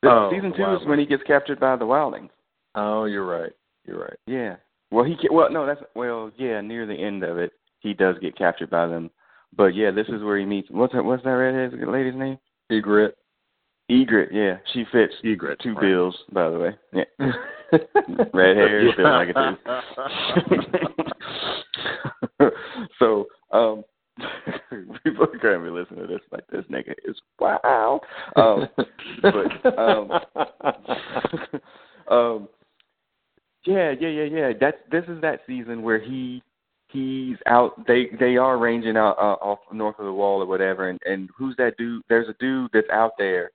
Oh, season two is when he gets captured by the wildlings. Oh, you're right. You're right. Yeah. Well, he ca- well no, that's well yeah near the end of it he does get captured by them, but yeah this is where he meets what's that what's that redhead lady's name? Ygritte. Ygritte. Yeah, she fits Ygritte. two right. bills by the way. Yeah. Red hair, like it so um. People are gonna be listening to this like this nigga is wow. Um, but um, um, yeah, yeah, yeah, yeah. That's this is that season where he he's out. They they are ranging out uh, off north of the wall or whatever. And and who's that dude? There's a dude that's out there.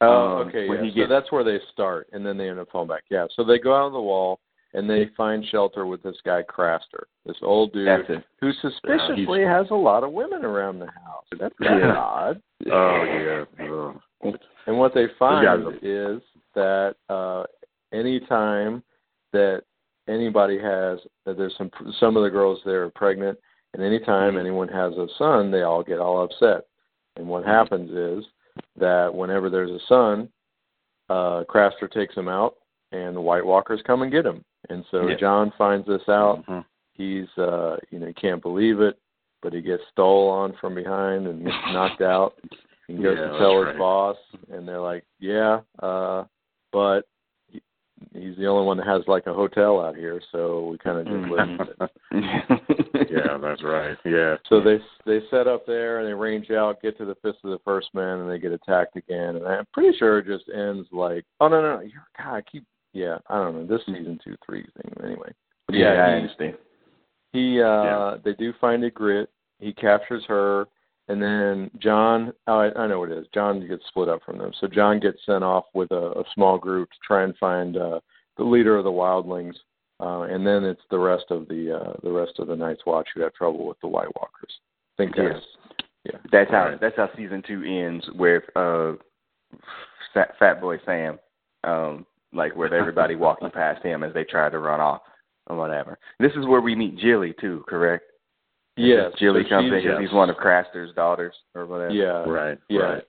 Oh, Um, okay. Yeah. so gets- that's where they start, and then they end up falling back. Yeah. So they go out on the wall, and they find shelter with this guy Craster, this old dude who suspiciously has a lot of women around the house. That's kind Yeah. odd. Oh yeah. Oh. And what they find is that uh, any time that anybody has, that there's some some of the girls there are pregnant, and anytime Mm-hmm. anyone has a son, they all get all upset. And what happens is that whenever there's a son, uh, Craster takes him out, and the White Walkers come and get him. And so Yeah. Jon finds this out. Mhm. He's uh, you know he can't believe it, but he gets stole on from behind and gets knocked out. He goes Yeah, to tell his right. boss, and they're like, "Yeah, uh, but he, he's the only one that has like a hotel out here, so we kind of just live with it." yeah, that's right. Yeah. So they they set up there and they range out, get to the fist of the first man, and they get attacked again. And I'm pretty sure it just ends like, oh no no, no you're, God, I keep yeah, I don't know this season two three thing anyway. But yeah, I he- understand. he uh Yeah. they do find a grit. He captures her and then Jon oh I, I know what it is. Jon gets split up from them. So Jon gets sent off with a, a small group to try and find uh the leader of the wildlings. Uh and then it's the rest of the uh the rest of the Night's Watch who have trouble with the White Walkers. I think Yeah. that's yeah. That's how Right. that's how season two ends with uh Fat, Fat Boy Sam, um, like with everybody walking past him as they try to run off or whatever. This is where we meet Gilly too, correct? Yes. Gilly so comes in she's- because he's one of Craster's daughters or whatever. Yeah. Right. Yeah. Right.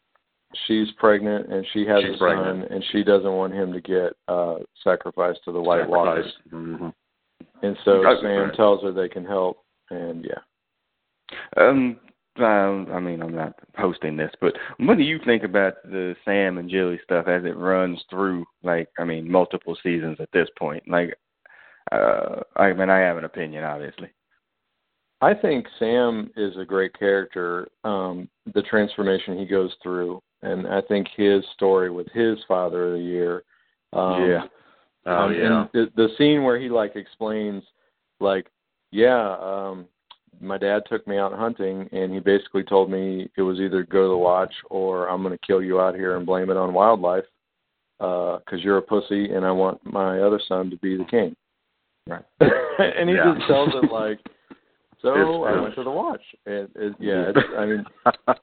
She's pregnant and she has She's a son pregnant. and she doesn't want him to get uh sacrificed to the White Walkers. Mm-hmm. And so Right. Sam Right. tells her they can help and yeah. Um, um, I mean, I'm not hosting this, but what do you think about the Sam and Gilly stuff as it runs through, like, I mean, multiple seasons at this point? Like, uh, I mean, I have an opinion, obviously. I think Sam is a great character. Um, the transformation he goes through, and I think his story with his father of the year. Um, yeah. Oh um, yeah. And the, the scene where he like explains, like, yeah, um, my dad took me out hunting, and he basically told me it was either go to the watch or I'm going to kill you out here and blame it on wildlife because uh, you're a pussy, and I want my other son to be the king. Right. and he Yeah. just tells it like, so I went to the watch. And it, yeah, it's, I mean,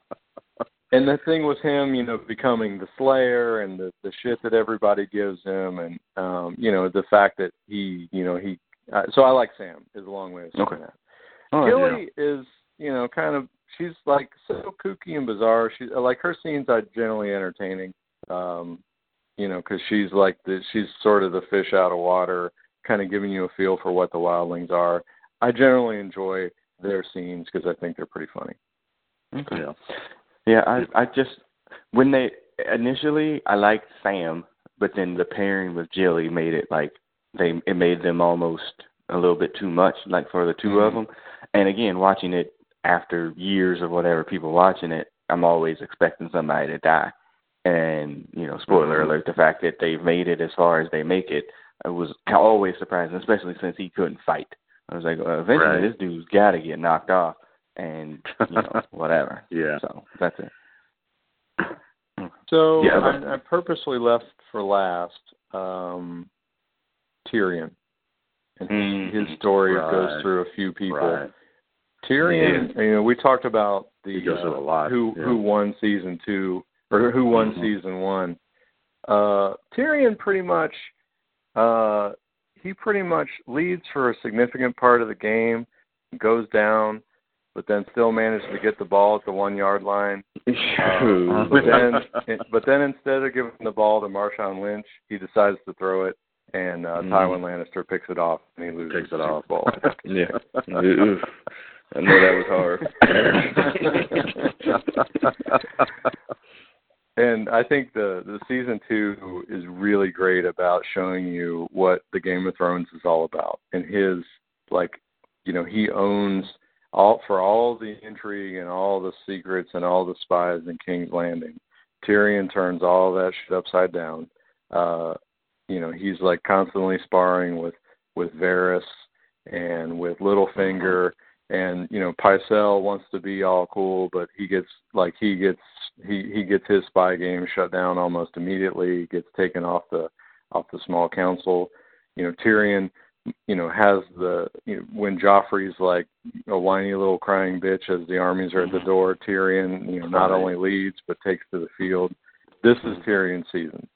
and the thing with him, you know, becoming the Slayer and the the shit that everybody gives him, and um, you know, the fact that he, you know, he. Uh, so I like Sam. Is a long way of saying Okay. that. Oh, Gilly is, you know, kind of. She's like so kooky and bizarre. She like her scenes are generally entertaining. Um, you know, because she's like the she's sort of the fish out of water, kind of giving you a feel for what the wildlings are. I generally enjoy their scenes because I think they're pretty funny. Okay. yeah. Yeah, I I just when they initially I liked Sam, but then the pairing with Gilly made it like they it made them almost a little bit too much like for the 2 of them. And again, watching it after years of whatever people watching it, I'm always expecting somebody to die. And you know, spoiler Mhm. alert, the fact that they've made it as far as they make it, it was always surprising, especially since he couldn't fight. I was like, well, eventually Right. this dude's got to get knocked off, and you know, whatever. Yeah. So that's it. So Yeah, I, I purposely left for last um, Tyrion, Mhm. his story Right. goes through a few people. Right. Tyrion, you know, we talked about the uh, who yeah. who won season two or who won Mhm. season one. Uh, Tyrion pretty much uh, he pretty much leads for a significant part of the game, goes down, but then still manages to get the ball at the one yard line. Uh, but then, but then instead of giving the ball to Marshawn Lynch, he decides to throw it, and uh, Mm. Tywin Lannister picks it off, and he loses Picks it off. Bowl. yeah. Oof. I know that was hard. and I think the the season two is really great about showing you what the Game of Thrones is all about, and his like, you know, he owns all for all the intrigue and all the secrets and all the spies in King's Landing. Tyrion turns all that shit upside down. Uh, you know, he's like constantly sparring with with Varys and with Littlefinger and you know Pycelle wants to be all cool, but he gets like he gets he he gets his spy game shut down almost immediately. he Gets taken off the off the small council. You know Tyrion, you know has the you know, when Joffrey's like a whiny little crying bitch as the armies are at the mm-hmm. door. Tyrion, you know, not only leads but takes to the field. This is Tyrion's season.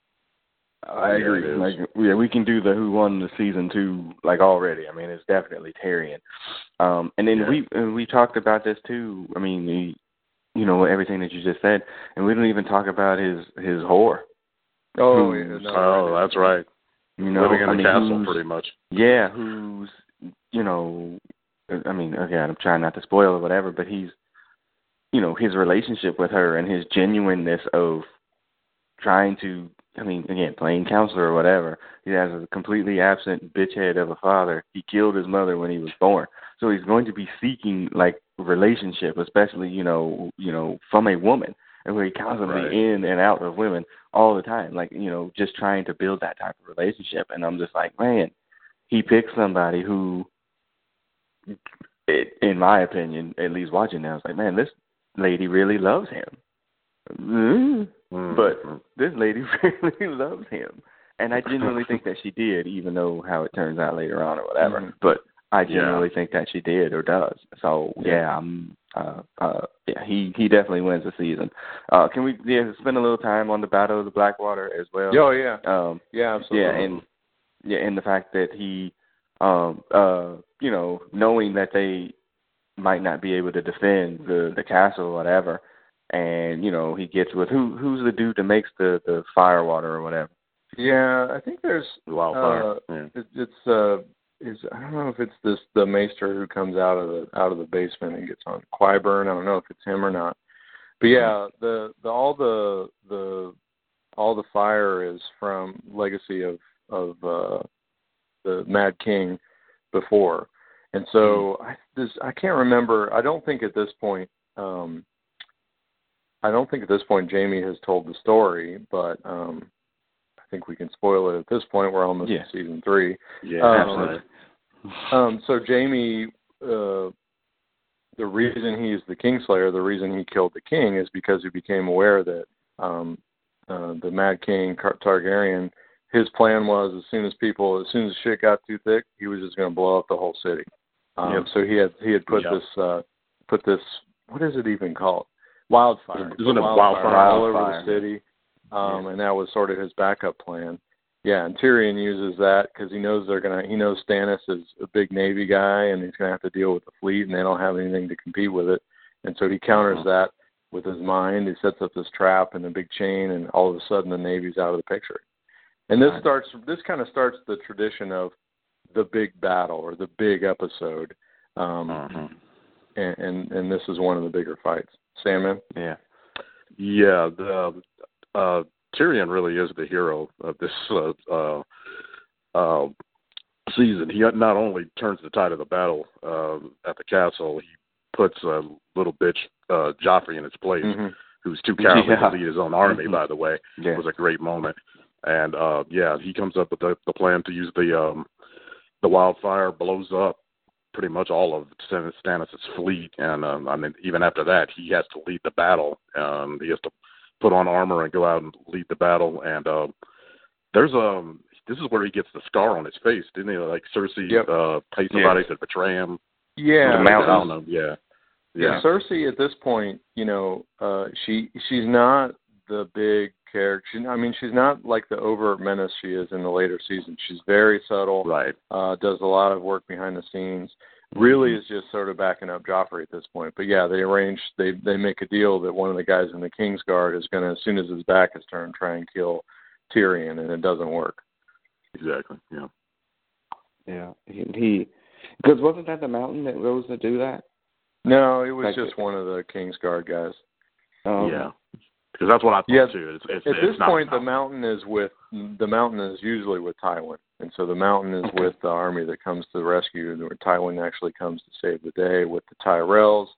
I agree. Like, yeah, we can do the who won the season two like already. I mean, it's definitely Tyrion. Um, and then Yeah. we and we talked about this too. I mean, the, you know everything that you just said, and we didn't even talk about his his whore. Oh, yeah, no, oh, right. that's right. You know, Living in I the mean, castle, pretty much. Yeah, who's you know, I mean, again, I'm trying not to spoil or whatever, but he's, you know, his relationship with her and his genuineness of trying to, I mean, again, playing counselor or whatever. He has a completely absent bitch head of a father. He killed his mother when he was born, so he's going to be seeking like relationship, especially you know, you know, from a woman, and where he constantly Right. in and out of women all the time, like you know, just trying to build that type of relationship. And I'm just like, man, he picked somebody who, in my opinion, at least watching now, it's like, man, this lady really loves him. Mm. But this lady really loves him, and I genuinely think that she did, even though how it turns out later on or whatever. Mhm. But I Yeah. genuinely think that she did or does. So yeah, I'm. Uh, uh, yeah, he he definitely wins the season. Uh, can we yeah spend a little time on the Battle of the Blackwater as well? Oh yeah, Um, yeah, absolutely. yeah, and yeah, and the fact that he, um, uh, you know, knowing that they might not be able to defend the the castle or whatever, and you know, he gets with who who's the dude that makes the the fire water or whatever. yeah, I think there's Wildfire. Uh, yeah. it, it's uh is I don't know if it's this the maester who comes out of the out of the basement and gets on Qyburn. I don't know if it's him or not. But yeah, the the all the the all the fire is from legacy of of uh the Mad King before. And so I this I can't remember. I don't think at this point um I don't think at this point Jaime has told the story, but um I think we can spoil it at this point. We're almost yeah. in season three. Yeah, Um, absolutely. Um, so Jaime, uh, the reason he's the Kingslayer, the reason he killed the king, is because he became aware that um, uh, the Mad King Tar- Targaryen, his plan was as soon as people, as soon as shit got too thick, he was just going to blow up the whole city. Um, Yep. So he had he had put Yep. this uh, put this what is it even called? Wildfire. Isn't it wildfire, wildfire? all over Wildfire. the city, um, Yeah. and that was sort of his backup plan. Yeah, and Tyrion uses that because he knows they're gonna. He knows Stannis is a big Navy guy, and he's gonna have to deal with the fleet, and they don't have anything to compete with it. And so he counters Uh-huh. that with his mind. He sets up this trap and a big chain, and all of a sudden the Navy's out of the picture. And this Right. starts. This kind of starts the tradition of the big battle or the big episode. Um, Mhm. And, and and this is one of the bigger fights. Sandman. Yeah. Yeah, the uh, Tyrion really is the hero of this uh, uh, uh, season. He not only turns the tide of the battle um, at the castle, he puts a little bitch uh, Joffrey in its place, Mhm. who's too cowardly Yeah. to lead his own army. Mhm. By the way, Yeah. it was a great moment. And uh, yeah, he comes up with the, the plan to use the um, the wildfire, blows up pretty much all of Stan- Stannis' fleet, and um, I mean, even after that, he has to lead the battle. Um, he has to put on armor and go out and lead the battle. And um, there's um, this is where he gets the scar on his face, didn't he? Like Cersei Yep. uh, Yeah. somebody to betray him. Yeah, The mountain. I don't know. Yeah, Yeah. yeah, Cersei at this point, you know, uh she she's not the big character. She, I mean, she's not like the overt menace she is in the later seasons. She's very subtle. right. Uh does a lot of work behind the scenes. Really Mm-hmm. is just sort of backing up Joffrey at this point. But yeah, they arrange they they make a deal that one of the guys in the King's Guard is going to as soon as his back is turned try and kill Tyrion and it doesn't work. Exactly. Yeah. Yeah. He, he because wasn't that the mountain that goes to do that? No, it was Like just the- one of the King's Guard guys. Um, yeah. Because that's what I thought Yes. too. It's, it's, At it's this not point, the mountain. mountain is with the mountain is usually with Tywin, and so the mountain is Okay. with the army that comes to the rescue, and where Tywin actually comes to save the day with the Tyrells,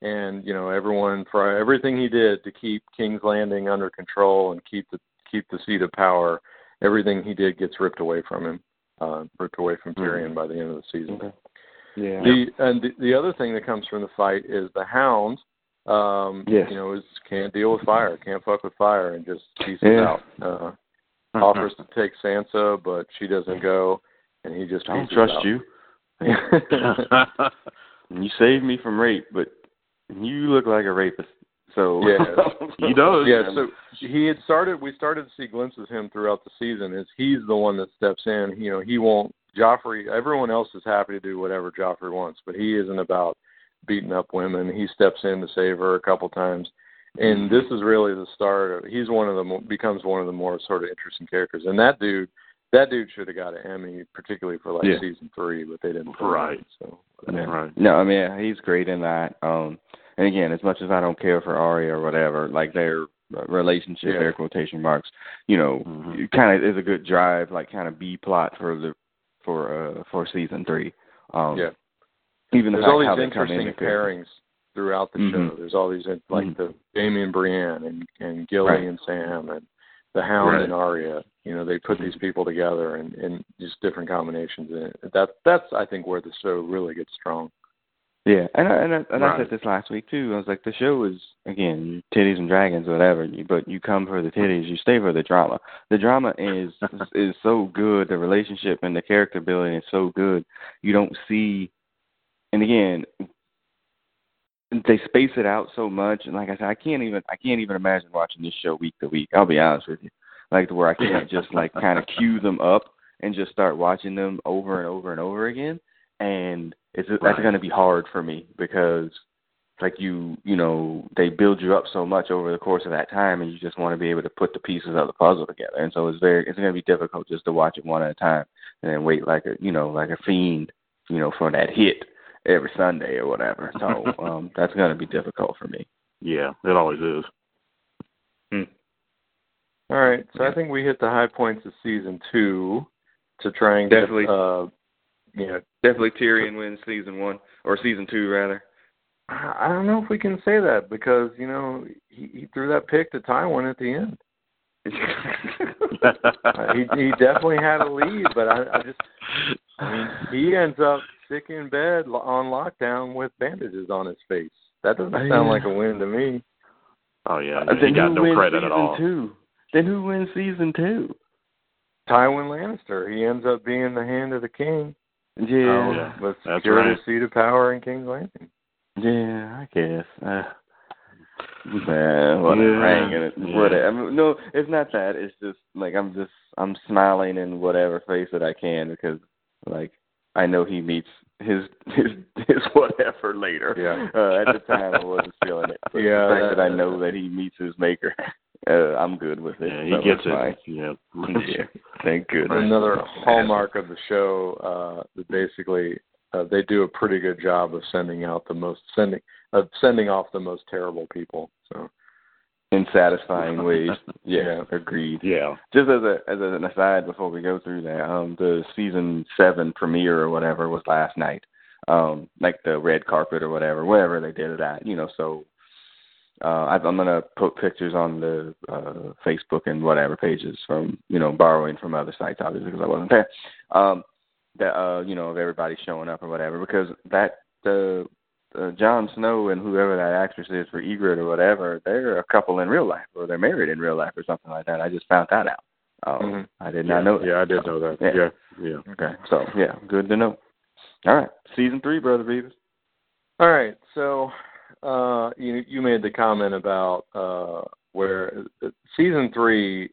and you know everyone for everything he did to keep King's Landing under control and keep the keep the seat of power. Everything he did gets ripped away from him, uh, ripped away from Tyrion by the end of the season. Okay. Yeah. The and the, the other thing that comes from the fight is the Hound. Um, Yes. you know, is can't deal with fire, can't fuck with fire, and just pieces Yeah. out. Uh, offers to take Sansa, but she doesn't go, and he just I don't trust out. you. You saved me from rape, but you look like a rapist. So Yeah. He does. yeah, so he had started. We started to see glimpses of him throughout the season. Is he's the one that steps in. You know, he won't. Joffrey. Everyone else is happy to do whatever Joffrey wants, but he isn't about beating up women. He steps in to save her a couple times, and this is really the start. of He's one of the mo- becomes one of the more sort of interesting characters. And that dude, that dude should have got an Emmy, particularly for like Yeah. season three, but they didn't. put him Right. in, So Yeah. Right. No, I mean he's great in that. Um and again, as much as I don't care for Arya or whatever, like their relationship, Yeah. air quotation marks, you know, Mhm. it kind of is a good drive, like kind of B plot for the for uh for season three. Um yeah. Even the There's all these come interesting in and- pairings throughout the Mhm. show. There's all these like Mhm. the Jaime and Brienne and and Gilly Right. and Sam and the Hound Right. and Arya. You know, they put Mm-hmm. these people together and in just different combinations. And that that's I think where the show really gets strong. Yeah, and I, and I, and I said this last week too. I was like, the show is again titties and dragons, whatever. you- But you come for the titties, you stay for the drama. The drama is is so good. The relationship and the character building is so good. You don't see, and again, they space it out so much. And like I said, I can't even I can't even imagine watching this show week to week. I'll be honest with you, like to where I can't just like kind of cue them up and just start watching them over and over and over again. And it's that's going to be hard for me because like you you know they build you up so much over the course of that time, and you just want to be able to put the pieces of the puzzle together. And so it's very it's going to be difficult just to watch it one at a time. and then wait like a you know like a fiend, you know, for that hit every Sunday or whatever. So um that's gonna be difficult for me. Yeah, it always is. Hmm. All right, so I think we hit the high points of season two to try and Definitely. get uh, you know, Definitely Tyrion wins season one or season two rather. I I don't know if we can say that because you know he, he threw that pick to Tywin at the end. Uh, he he definitely had a lead, but I, I just I mean he ends up sick in bed on lockdown with bandages on his face. That doesn't sound like a win to me. oh yeah, Uh, he got who no wins credit season at all. two? Then who wins season two? Tywin Lannister, he ends up being the hand of the king. Yeah, Oh, yeah. With That's secure right. the seat of power in King's Landing. yeah, I guess. Uh, man, whatever. Yeah, I ain't gonna, yeah. whatever. I mean, no, it's not that. It's just like I'm just I'm smiling in whatever face that I can because like I know he meets his his his whatever later. Yeah. Uh, at the time, I wasn't feeling it. But Yeah, the fact that- that, I know that he meets his maker, uh, I'm good with it. Yeah, he so gets it's fine. it. Yeah. yeah, thank goodness. Another hallmark of the show uh, that basically uh, they do a pretty good job of sending out the most sending of sending off the most terrible people. So In satisfying ways. Yeah, agreed. Yeah. Just as a as an aside before we go through that, um, the season seven premiere or whatever was last night. Um, like the red carpet or whatever, wherever they did it at, you know. So uh, I, I'm gonna put pictures on the uh, Facebook and whatever pages from you know borrowing from other sites, obviously because I wasn't there. Um, that uh, you know of everybody showing up or whatever because that the uh, Jon Snow and whoever that actress is for Ygritte or whatever, they're a couple in real life or they're married in real life or something like that. I just found that out. Um, Mhm. I did yeah. not know that. Yeah, I did know that. Yeah. Yeah. Yeah. Okay, so yeah, good to know. All right, season three, brother Beavis. all right, so uh, you you made the comment about uh, where uh, season three.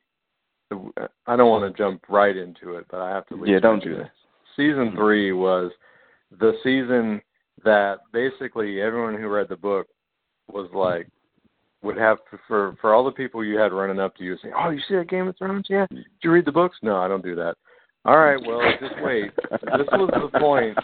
I don't want to jump right into it, but I have to. at Yeah, don't do it. that. season three was the season that basically everyone who read the book was like would have for for all the people you had running up to you saying, "Oh, you see that Game of Thrones? Yeah. Did you read the books? No, I don't do that. All right, well, just wait. This was the point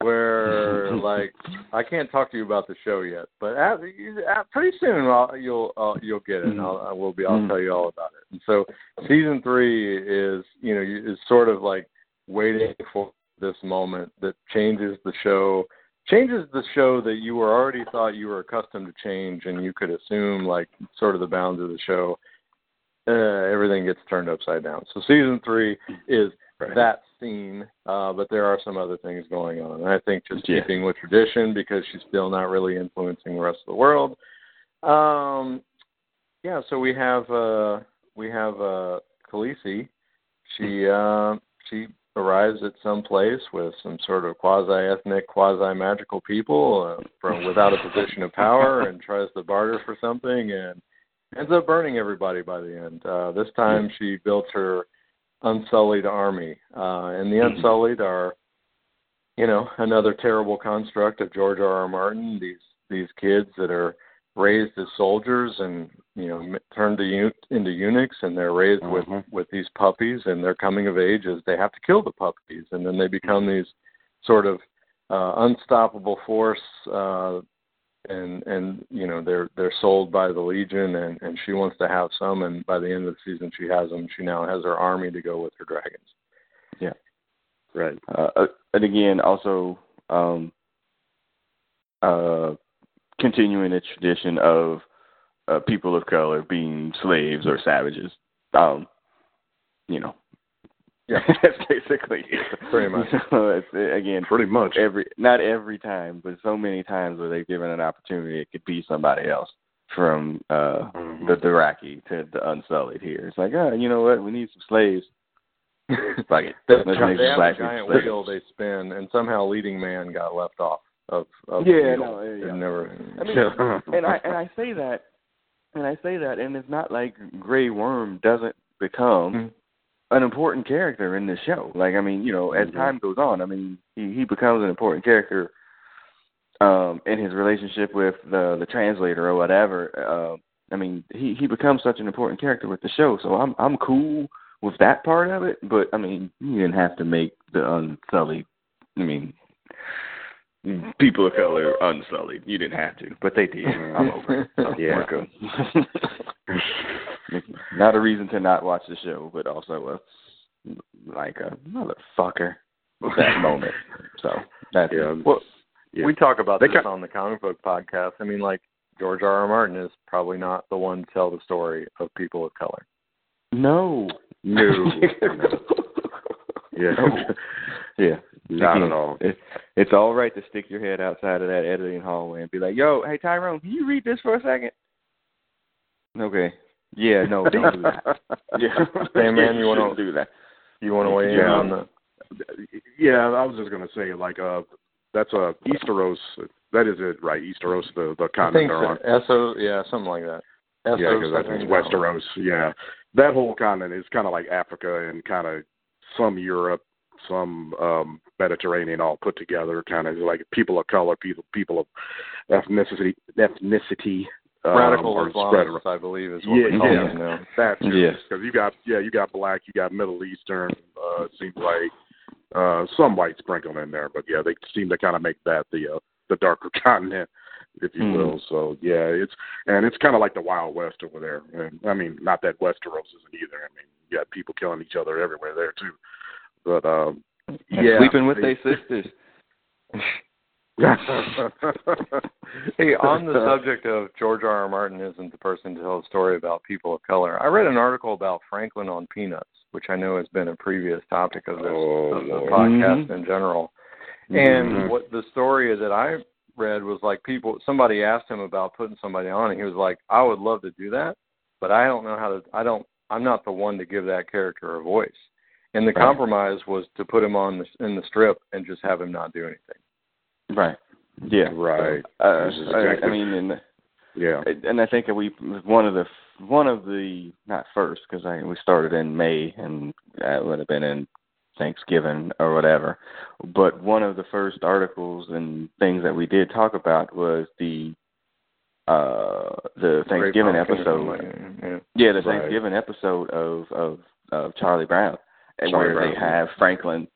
where like I can't talk to you about the show yet, but at, at, pretty soon I'll, you'll uh, you'll get it. And I'll, I will be. I'll Mm. tell you all about it. And so season three is you know is sort of like waiting for this moment that changes the show changes the show that you were already thought you were accustomed to change and you could assume like sort of the bounds of the show uh, everything gets turned upside down so season three is that scene uh but there are some other things going on and i think just Yeah. keeping with tradition because she's still not really influencing the rest of the world um yeah so we have uh we have uh Khaleesi. she uh she arrives at some place with some sort of quasi-ethnic, quasi-magical people uh, from without a position of power, and tries to barter for something, and ends up burning everybody by the end. Uh, this time, she built her unsullied army, uh, and the unsullied are, you know, another terrible construct of George R. R. Martin. These these kids that are raised as soldiers and you know turned to into eunuchs and they're raised with Mhm. with these puppies and they're coming of age as they have to kill the puppies and then they become these sort of uh unstoppable force uh and and you know they're they're sold by the legion and and she wants to have some and by the end of the season she has them she now has her army to go with her dragons Yeah. Right. Uh, uh, and again, also um, uh, continuing the tradition of uh, people of color being slaves or savages. Um, you know, Yeah. that's basically it. Pretty much. So again, Pretty much. every not every time, but so many times where they've given an opportunity, it could be somebody else from uh Mhm. the Dothraki to the Unsullied. Here, it's like, oh, you know what? We need some slaves. Fuck it. Let's they make some have a giant slaves. wheel they spin and somehow leading man got left off of, of Yeah, no, yeah, yeah. never I mean, and I and I say that, and I say that, and it's not like Grey Worm doesn't become Mhm. an important character in the show. Like I mean, you know, as Mhm. time goes on, I mean, he he becomes an important character um in his relationship with the the translator or whatever. Uh, I mean, he he becomes such an important character with the show. So I'm I'm cool with that part of it. But I mean, you didn't have to make the unsullied. I mean, people of color unsullied. You didn't have to, but they did. Mm. I'm over it. So Yeah. we're not a reason to not watch the show, but also a like a motherfucker with that moment. So that's Yeah. Well, Yeah. we talk about They this ca- on the comic book podcast. I mean, like George R. R. Martin is probably not the one to tell the story of people of color. no, No. yeah. No. yeah. Not at all. It, it's all right to stick your head outside of that editing hallway and be like, "Yo, hey Tyrone, can you read this for a second? Okay. Yeah, no, don't do that. Yeah, Hey, man, you wanna- do that? You want to weigh in Yeah. on the? Yeah, I was just gonna say like uh that's a Easteros. That is it, right? Easteros, the the continent think they're on. so. Esso, yeah, something like that. Essos, Yeah, because I that's think, Westeros. Yeah, that whole continent is kind of like Africa and kind of some Europe, some um Mediterranean, all put together. Kind of like people of color, people people of ethnicity, ethnicity. Um, Radical are spread. Islamists, I believe, is what Yeah, we call yeah. them now. That too, Yes. because you got yeah, you got black, you got Middle Eastern. Uh, it seems like uh, some white sprinkled in there, but yeah, they seem to kind of make that the uh, the darker continent, if you Mm. will. So yeah, it's and it's kind of like the Wild West over there. And I mean, not that Westeros isn't either. I mean, you got people killing each other everywhere there too. But um, yeah, sleeping with their sisters. Hey, on the subject of George R. R. Martin isn't the person to tell a story about people of color. I read an article about Franklin on peanuts, which I know has been a previous topic of this Oh, of the podcast Mhm. in general. And Mhm. what the story that I read was like people somebody asked him about putting somebody on and he was like, I would love to do that, but I don't know how to I don't I'm not the one to give that character a voice. And the Right. compromise was to put him on the, in the strip and just have him not do anything. Right. Yeah. Right. Uh, This I- I exactly- mean, and yeah, and I think we one of the one of the not first because I we started in May and that would have been in Thanksgiving or whatever, but one of the first articles and things that we did talk about was the uh the Thanksgiving Great pumpkin or episode. Yeah. Yeah, the Right. Thanksgiving episode of of of Charlie Brown, and Charlie where they have Franklin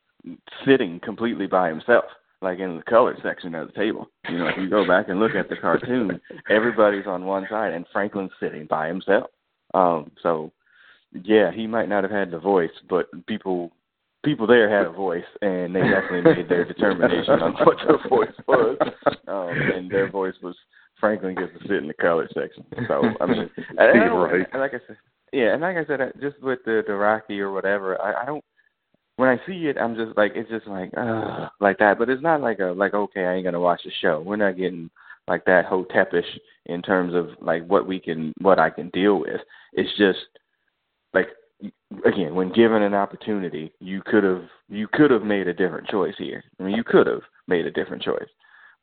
sitting completely by himself, like in the colored section of the table. You know, if you go back and look at the cartoon, everybody's on one side, and Franklin's sitting by himself. Um, so yeah, he might not have had the voice, but people people there had a voice, and they definitely made their determination on what the voice was. Um, and their voice was Franklin gets to sit in the colored section. So I mean, I Right. like I said, yeah, and like I said, just with the the Rocky or whatever, I, I don't. When I see it, I'm just like it's just like uh like that. But it's not like a like okay, I ain't gonna watch the show. We're not getting like that hotepish in terms of like what we can what I can deal with. It's just like again, when given an opportunity, you could have you could have made a different choice here. I mean, you could have made a different choice,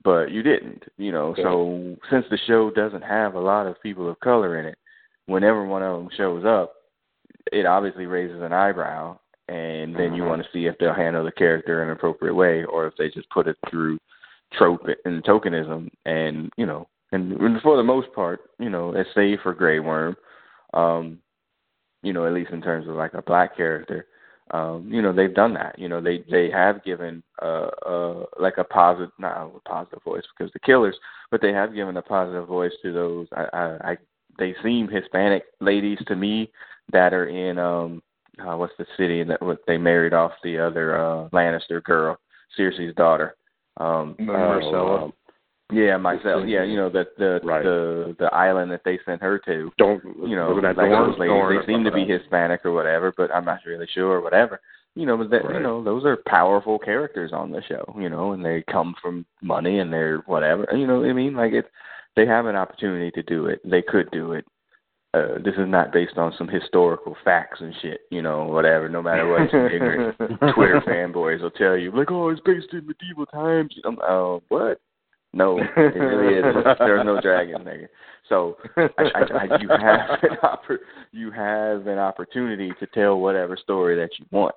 but you didn't. You know, so since the show doesn't have a lot of people of color in it, whenever one of them shows up, it obviously raises an eyebrow, and then you Mhm. want to see if they'll handle the character in an appropriate way, or if they just put it through trope and tokenism, and you know, and, for the most part, you know, it's save for Grey Worm. Um, you know, at least in terms of like a black character, um, you know, they've done that. You know, they they have given uh uh like a positive not a positive voice because the killers, but they have given a positive voice to those I I, I they seem Hispanic ladies to me that are in um uh, what's the city that what they married off the other uh Lannister girl, Cersei's daughter. Um Myrcella. um, yeah, myself. Yeah, you know, the the Right. the the island that they sent her to don't you know, like Dorne? those ladies, they seem to be? Hispanic or whatever, but I'm not really sure or whatever. You know, but that you know, those are powerful characters on the show, you know, and they come from money and they're whatever. You know what I mean? Like it they have an opportunity to do it. They could do it. Uh, this is not based on some historical facts and shit, you know, whatever, no matter what some ignorant Twitter fanboys will tell you, like, oh, it's based in medieval times. I'm, oh, what? No, it really isn't. There's no dragon there. So I, I, I, you have an oppor- you have an opportunity to tell whatever story that you want,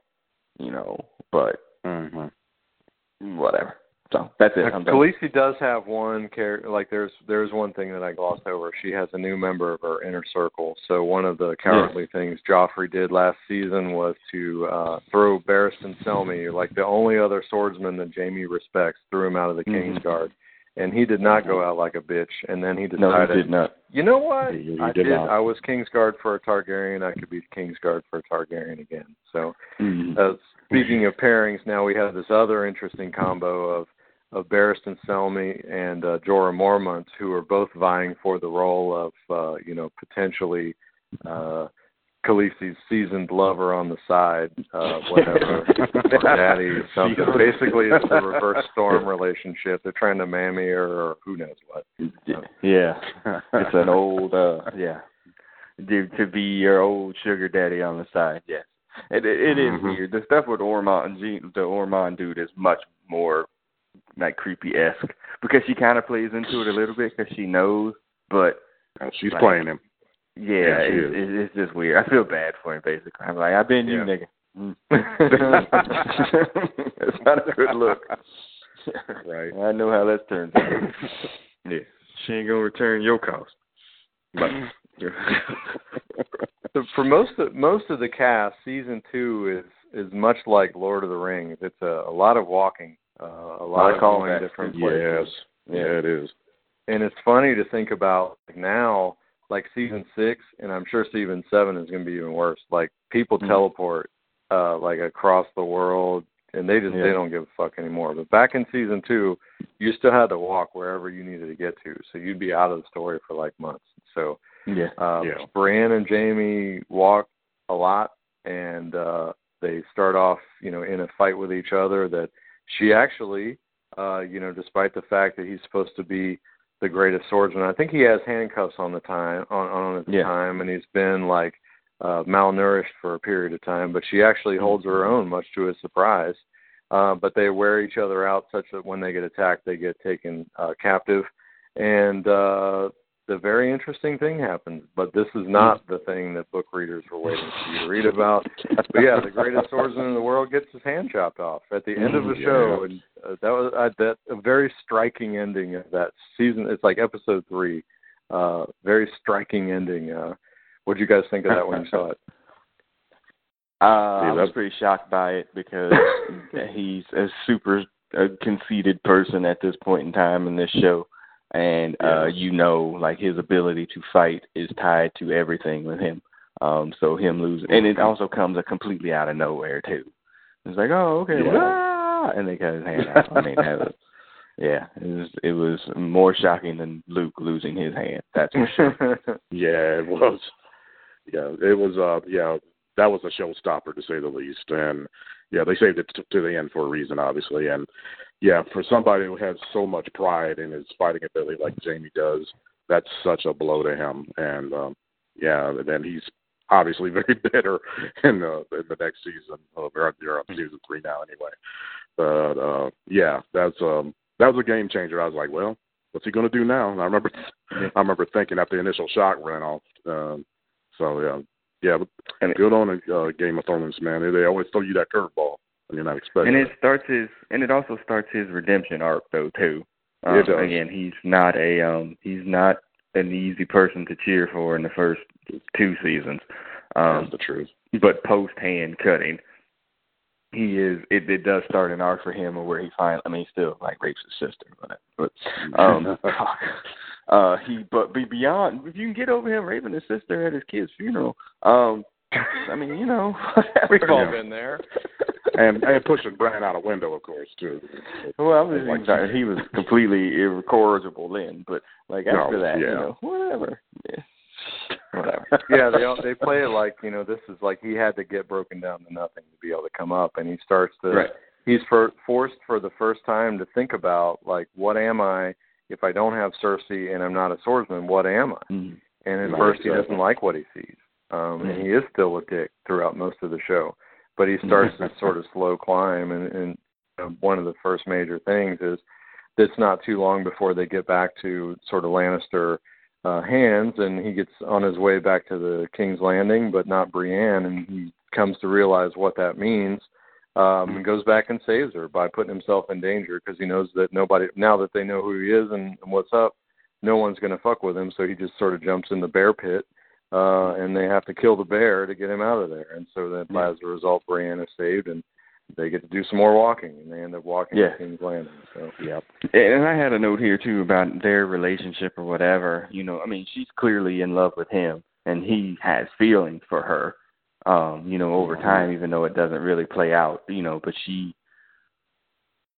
you know. But Mhm. whatever. So that's it. Now. Khaleesi does have one character. Like there's there's one thing that I glossed over. She has a new member of her inner circle. So one of the cowardly things Joffrey did last season was to uh throw Barristan Selmy, like the only other swordsman that Jaime respects, threw him out of the Mhm. King's Guard. And he did not go out like a bitch. And then he decided, No, he did not. you know what? He- he I did did. I was King's Guard for a Targaryen. I could be King's Guard for a Targaryen again. So Mhm. uh, speaking of pairings, now we have this other interesting combo of of Barristan Selmy and uh, Jorah Mormont, who are both vying for the role of uh, you know potentially uh, Khaleesi's seasoned lover on the side, uh, whatever, or daddy, something. Basically, it's the reverse storm relationship. They're trying to mammy her, or who knows what. Yeah, it's an old, uh, yeah, Dude, to be your old sugar daddy on the side. Yes, it it, it is Mhm. weird. The stuff with Ormond the Ormond dude is much more like creepy esque because she kind of plays into it a little bit because she knows, but Uh, She's Like- playing him. yeah, Yeah, she it, is. it, it's just weird. I feel bad for him basically. I'm like, I've been you, Yeah. nigga. Mm. it's not a good look. Right. I know how that turns out. Yeah, she ain't gonna return your cost. But So for most of most of the cast, season two is is much like Lord of the Rings. It's a, a lot of walking, uh, a lot of calling different Yes. places. Yeah, it is. And it's funny to think about like now, like season six, and I'm sure season seven is going to be even worse. Like people Mhm. teleport uh like across the world, and they just Yeah. they don't give a fuck anymore. But back in season two, you still had to walk wherever you needed to get to, so you'd be out of the story for like months. So Yeah. um, Yeah. Brienne and Jaime walk a lot, and uh, they start off, you know, in a fight with each other. That she actually, uh, you know, despite the fact that he's supposed to be the greatest swordsman, I think he has handcuffs on the time on on at the Yeah. time, and he's been like uh, malnourished for a period of time. But she actually holds her own, much to his surprise. Uh, but they wear each other out such that when they get attacked, they get taken uh, captive. And uh, the very interesting thing happens, but this is not the thing that book readers were waiting for you to read about. But yeah, the greatest swordsman in the world gets his hand chopped off at the end of the Mhm, show, and uh, that was uh, that a very striking ending of that season. It's like episode three. Uh, very striking ending. Uh, what did you guys think of that when you saw it? Uh, I was pretty shocked by it because he's a super uh, conceited person at this point in time in this show, and uh, you know, like his ability to fight is tied to everything with him. Um, so him losing, and it also comes a completely out of nowhere too. It's like, oh, okay, Yeah. ah, and they cut his hand off. I mean, that was, yeah, it was it was more shocking than Luke losing his hand. That's for sure. Yeah, it was. Yeah, it was. Uh, yeah, that was a showstopper to say the least. And yeah, they saved it to, to the end for a reason, obviously. And yeah, for somebody who has so much pride in his fighting ability like Jaime does, that's such a blow to him. And um, yeah, then he's obviously very bitter in the in the next season. Oh, they're, they're on season three now, anyway. But uh, yeah, that's um, that was a game changer. I was like, well, what's he going to do now? And I remember, I remember thinking after the initial shock ran off. Um, so yeah, yeah, but And- good on a uh, Game of Thrones, man. They, they always throw you that curveball when you're not expecting. And it starts his and it also starts his redemption arc though too. Um, It does. Again, he's not a um he's not an easy person to cheer for in the first two seasons. Um That's the truth. but post hand cutting he is it, it does start an arc for him where he finally I mean he still like rapes his sister but but um uh he but be beyond if you can get over him raping his sister at his kid's funeral um I mean you know We've all Yeah. been there. and and pushing Brian out a window, of course, too. Well, I was Like- like, he was completely incorrigible then, but like No, after that, you know, whatever, yeah. whatever. yeah, they all- they play it like you know this is like he had to get broken down to nothing to be able to come up, and he starts to right. he's for, forced for the first time to think about like what am I if I don't have Cersei and I'm not a swordsman, what am I? Mhm. And at Right, first he doesn't like what he sees, um, and Mhm. he is still a dick throughout most of the show, but he starts this sort of slow climb, and, and you know, one of the first major things is it's not too long before they get back to sort of Lannister uh, hands, and he gets on his way back to the King's Landing, but not Brienne, and he comes to realize what that means um, and goes back and saves her by putting himself in danger because he knows that nobody now that they know who he is and, and what's up, no one's going to fuck with him. So he just sort of jumps in the bear pit, uh, and they have to kill the bear to get him out of there. And so then, yeah. as a result, Brienne is saved, and they get to do some more walking, and they end up walking yeah. to King's Landing. So, yep. And I had a note here too about their relationship or whatever. You know, I mean, she's clearly in love with him, and he has feelings for her um, you know, over time, even though it doesn't really play out, you know, but she,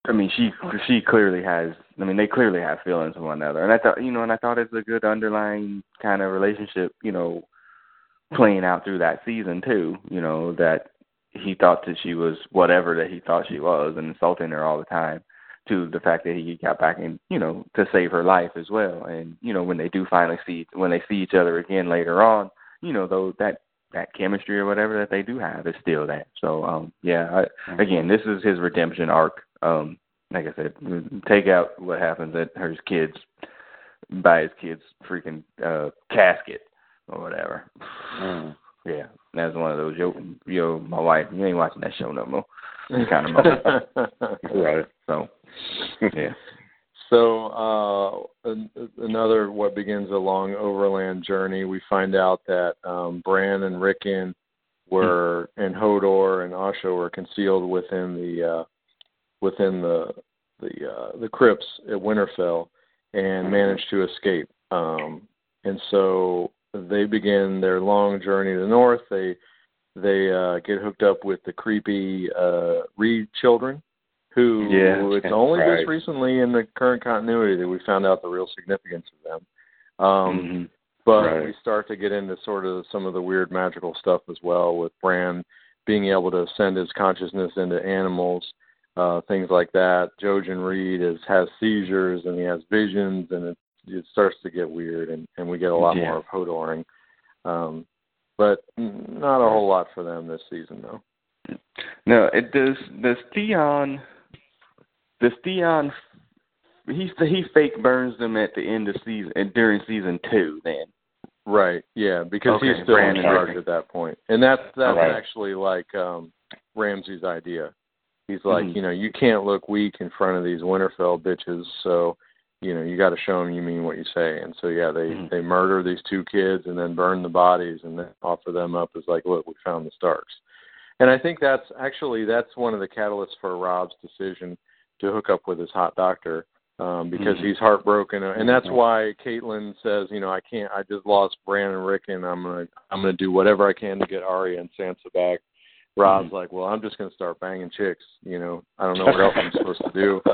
I mean, she she clearly has. I mean, they clearly have feelings for one another, and I thought, you know, and I thought it's a good underlying kind of relationship, you know, playing out through that season too. You know, that he thought that she was whatever that he thought she was, and insulting her all the time. To the fact that he got back in, you know, to save her life as well, and you know, when they do finally see when they see each other again later on, you know, though that that chemistry or whatever that they do have is still that. So um yeah, I, mm-hmm. again, this is his redemption arc. Um like I said, take out what happens at her kids by his kids freaking uh casket or whatever. Mm. Yeah, that's one of those yo yo my wife, you ain't watching that show no more. Kind of moment. right. So yeah. So uh, another what begins a long overland journey. We find out that um, Bran and Rickon were and Hodor and Osha were concealed within the uh, within the the uh, the crypts at Winterfell and managed to escape. Um, and so they begin their long journey to the north. They they uh, get hooked up with the creepy uh, Reed children who yeah, it's only right. just recently in the current continuity that we found out the real significance of them. Um, mm-hmm. But right. we start to get into sort of some of the weird magical stuff as well, with Bran being able to send his consciousness into animals, uh, things like that. Jojen Reed is, has seizures and he has visions, and it, it starts to get weird, and, and we get a lot yeah. more of Hodoring. Um, but not a whole lot for them this season, though. No, it does. Does Theon does Theon he he fake burns them at the end of season and during season two then. Right. Yeah, because okay. he's still Brandon in charge at that point, and that's that's okay. actually like um Ramsay's idea. He's like, mm-hmm. you know, you can't look weak in front of these Winterfell bitches, so you know you got to show them you mean what you say. And so yeah, they mm-hmm. they murder these two kids and then burn the bodies and then offer them up as like, look, we found the Starks. And I think that's actually that's one of the catalysts for Robb's decision to hook up with his hot doctor um, because mm-hmm. he's heartbroken, and that's why Catelyn says, you know, I can't. I just lost Bran and Rickon. I'm gonna I'm gonna do whatever I can to get Arya and Sansa back. Robb's mm-hmm. like, well, I'm just gonna start banging chicks. You know, I don't know what else I'm supposed to do. so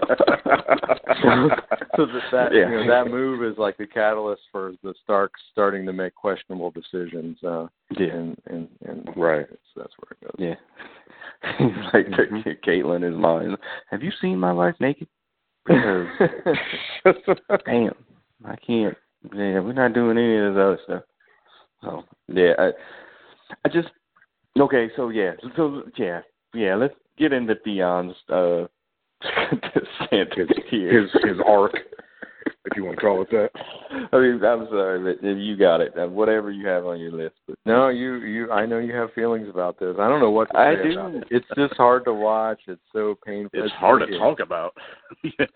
that, that yeah. you know that move is like the catalyst for the Starks starting to make questionable decisions. Uh, yeah, and and and right. that's where it goes. Yeah. like mm-hmm. Catelyn is lying. Have you seen my wife naked? Because damn, I can't. Yeah, we're not doing any of this other stuff. So yeah, I, I just okay. So yeah, so yeah, yeah. Let's get into Theon's uh, his, his his arc if you want to call it that. I mean, I'm sorry, but you got it. Whatever you have on your list. But no, you you. I know you have feelings about this. I don't know what to I do. about it. It's just hard to watch. It's so painful. It's hard to talk about. yeah.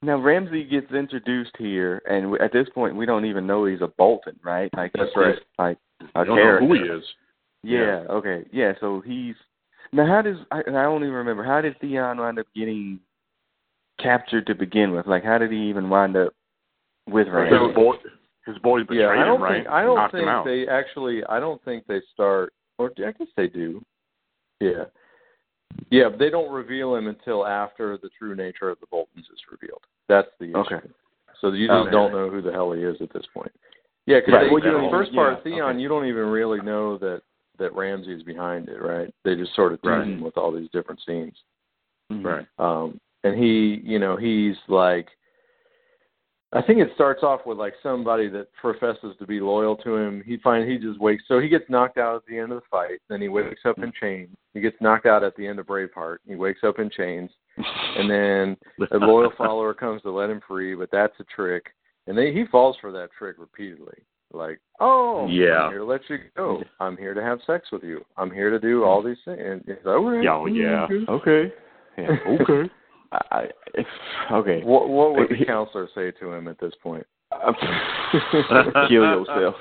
Now Ramsay gets introduced here, and at this point, we don't even know he's a Bolton, right? Like that's right. Like, a don't character. know who he is. Yeah, yeah. Okay. Yeah. So he's now. How does I? I only remember how did Theon wind up getting captured to begin with? Like, how did he even wind up with Ramsay? His boy, his boy betrayed yeah, I don't him, right? Think, I don't Knocked think they actually. I don't think they start. Or I guess they do. Yeah. Yeah, but they don't reveal him until after the true nature of the Boltons is revealed. That's the issue. Okay. So you just Okay. don't know who the hell he is at this point. Yeah, because Right. well, you Well, know, the first part, yeah, Theon, okay. you don't even really know that that Ramsay's behind it, right? They just sort of tease Right. him with all these different scenes. Mhm. Right. Um, and he, you know, he's like, I think it starts off with like somebody that professes to be loyal to him. He finds he just wakes, so he gets knocked out at the end of the fight. Then he wakes up in chains. He gets knocked out at the end of Braveheart. He wakes up in chains, and then a loyal follower comes to let him free, but that's a trick. And they, he falls for that trick repeatedly. Like, oh, Yeah. I'm here to let you go. I'm here to have sex with you. I'm here to do all these things. And it's like, okay. Yeah, oh, yeah. Okay. Yeah. Okay. I, I, okay. What what would the counselor say to him at this point? kill yourself.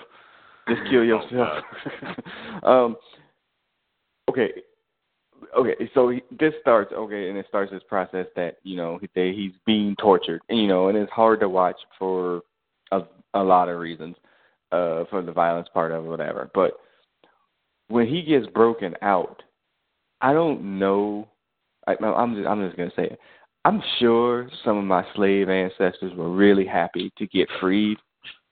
Just kill yourself. um. Okay. Okay. So he, this starts okay, and it starts this process that you know he, they, he's being tortured, and, you know, and it's hard to watch for a a lot of reasons, uh, for the violence part of it, whatever. But when he gets broken out, I don't know. I, I'm just I'm just gonna say it. I'm sure some of my slave ancestors were really happy to get freed.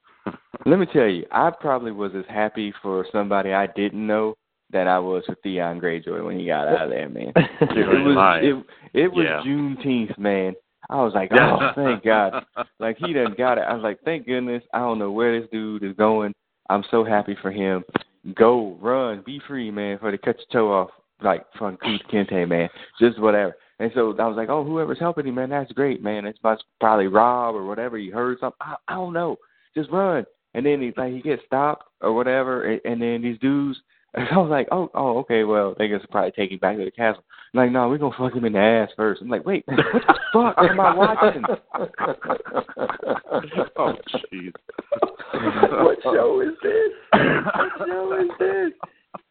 Let me tell you, I probably was as happy for somebody I didn't know that I was for Theon Greyjoy when he got out of there, man. It was it, it was Yeah. Juneteenth, man. I was like, oh, thank God. Like he done got it. I was like, thank goodness. I don't know where this dude is going. I'm so happy for him. Go, run, be free, man. For to cut your toe off, like from Kinte, man. Just whatever. And so I was like, oh, whoever's helping him, man, that's great, man. It's probably Robb or whatever. He heard something. I, I don't know. Just run. And then he like he gets stopped or whatever, and, and then these dudes. I was like, oh, oh, okay, well, they gonna probably take him back to the castle. I'm like, no, we're gonna fuck him in the ass first. I'm like, wait, what the fuck am I watching? oh, jeez. what show is this? What show is this?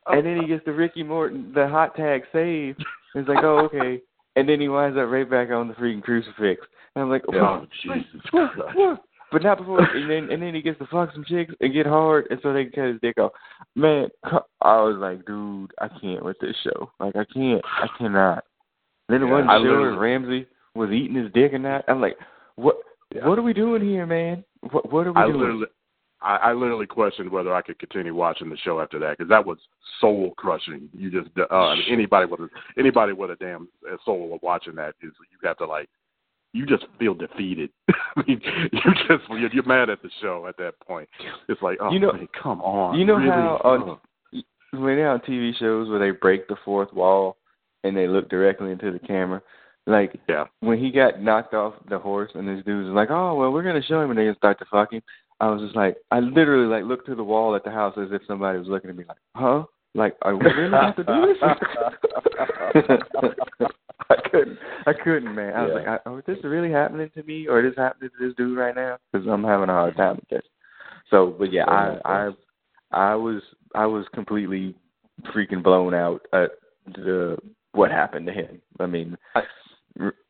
And then he gets the Ricky Morton, the hot tag save. It's like, oh, okay. And then he winds up right back on the freaking crucifix. And I'm like, Oh, oh, Jesus what, Christ. what? But not before. And then and then he gets to fuck some chicks and get hard, and so they can cut his dick off. Man, I was like, dude, I can't with this show. Like, I can't. I cannot. And then the Yeah, one show Ramsay was eating his dick and that. I'm like, what? Yeah. What are we doing here, man? What What are we I doing? literally, I, I literally questioned whether I could continue watching the show after that because that was soul crushing. You just uh, anybody with a, anybody with a damn uh, soul of watching that is you have to like you just feel defeated. I mean, you just you're, you're mad at the show at that point. It's like oh You know- man, come on. you know really? how on Oh. when they're on TV shows where they break the fourth wall and they look directly into the camera, like yeah when he got knocked off the horse and this dude was like, "Oh well, we're gonna show him," and they start to fuck him. I was just like, I literally like looked to the wall at the house as if somebody was looking at me like, "Huh? Like, are we really have to do this?" I couldn't. I couldn't, man. I was Yeah. like, I, "Oh, is this really happening to me, or is this happening to this dude right now?" Because I'm having a hard time with this. So, but yeah, I, I, I was, I was completely freaking blown out at the what happened to him. I mean,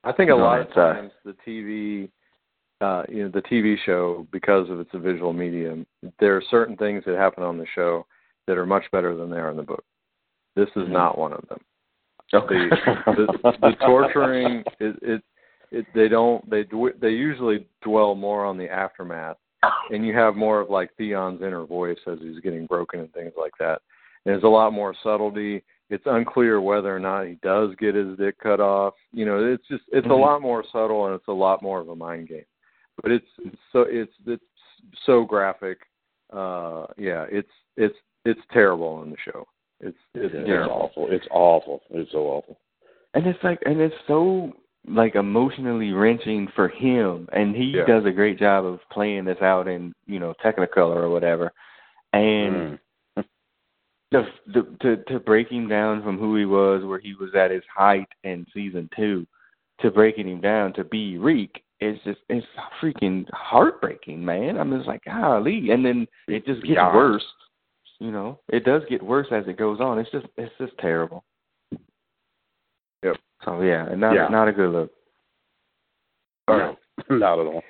I think a lot of uh, times the TV, uh, you know, the TV show because of its a visual medium, there are certain things that happen on the show that are much better than they are in the book. This is Mhm. not one of them. Okay. The, the torturing, it, it, it, they don't, they, they usually dwell more on the aftermath, and you have more of like Theon's inner voice as he's getting broken and things like that. And there's a lot more subtlety. It's unclear whether or not he does get his dick cut off. You know, it's just it's a Mhm. lot more subtle and it's a lot more of a mind game. But it's so it's it's so graphic. Uh yeah, it's it's it's terrible on the show. It's it's it's awful. It's awful. It's so awful. and it's like and it's so like emotionally wrenching for him and he Yeah. does a great job of playing this out in you know technicolor or whatever and Mm. the, the to to break him down from who he was where he was at his height in season two to breaking him down to be Reek it's just it's freaking heartbreaking man i'm just like golly and then it just gets Beyond. worse you know it does get worse as it goes on it's just it's just terrible Yep. so yeah not Yeah. not a good look All right. Not at all.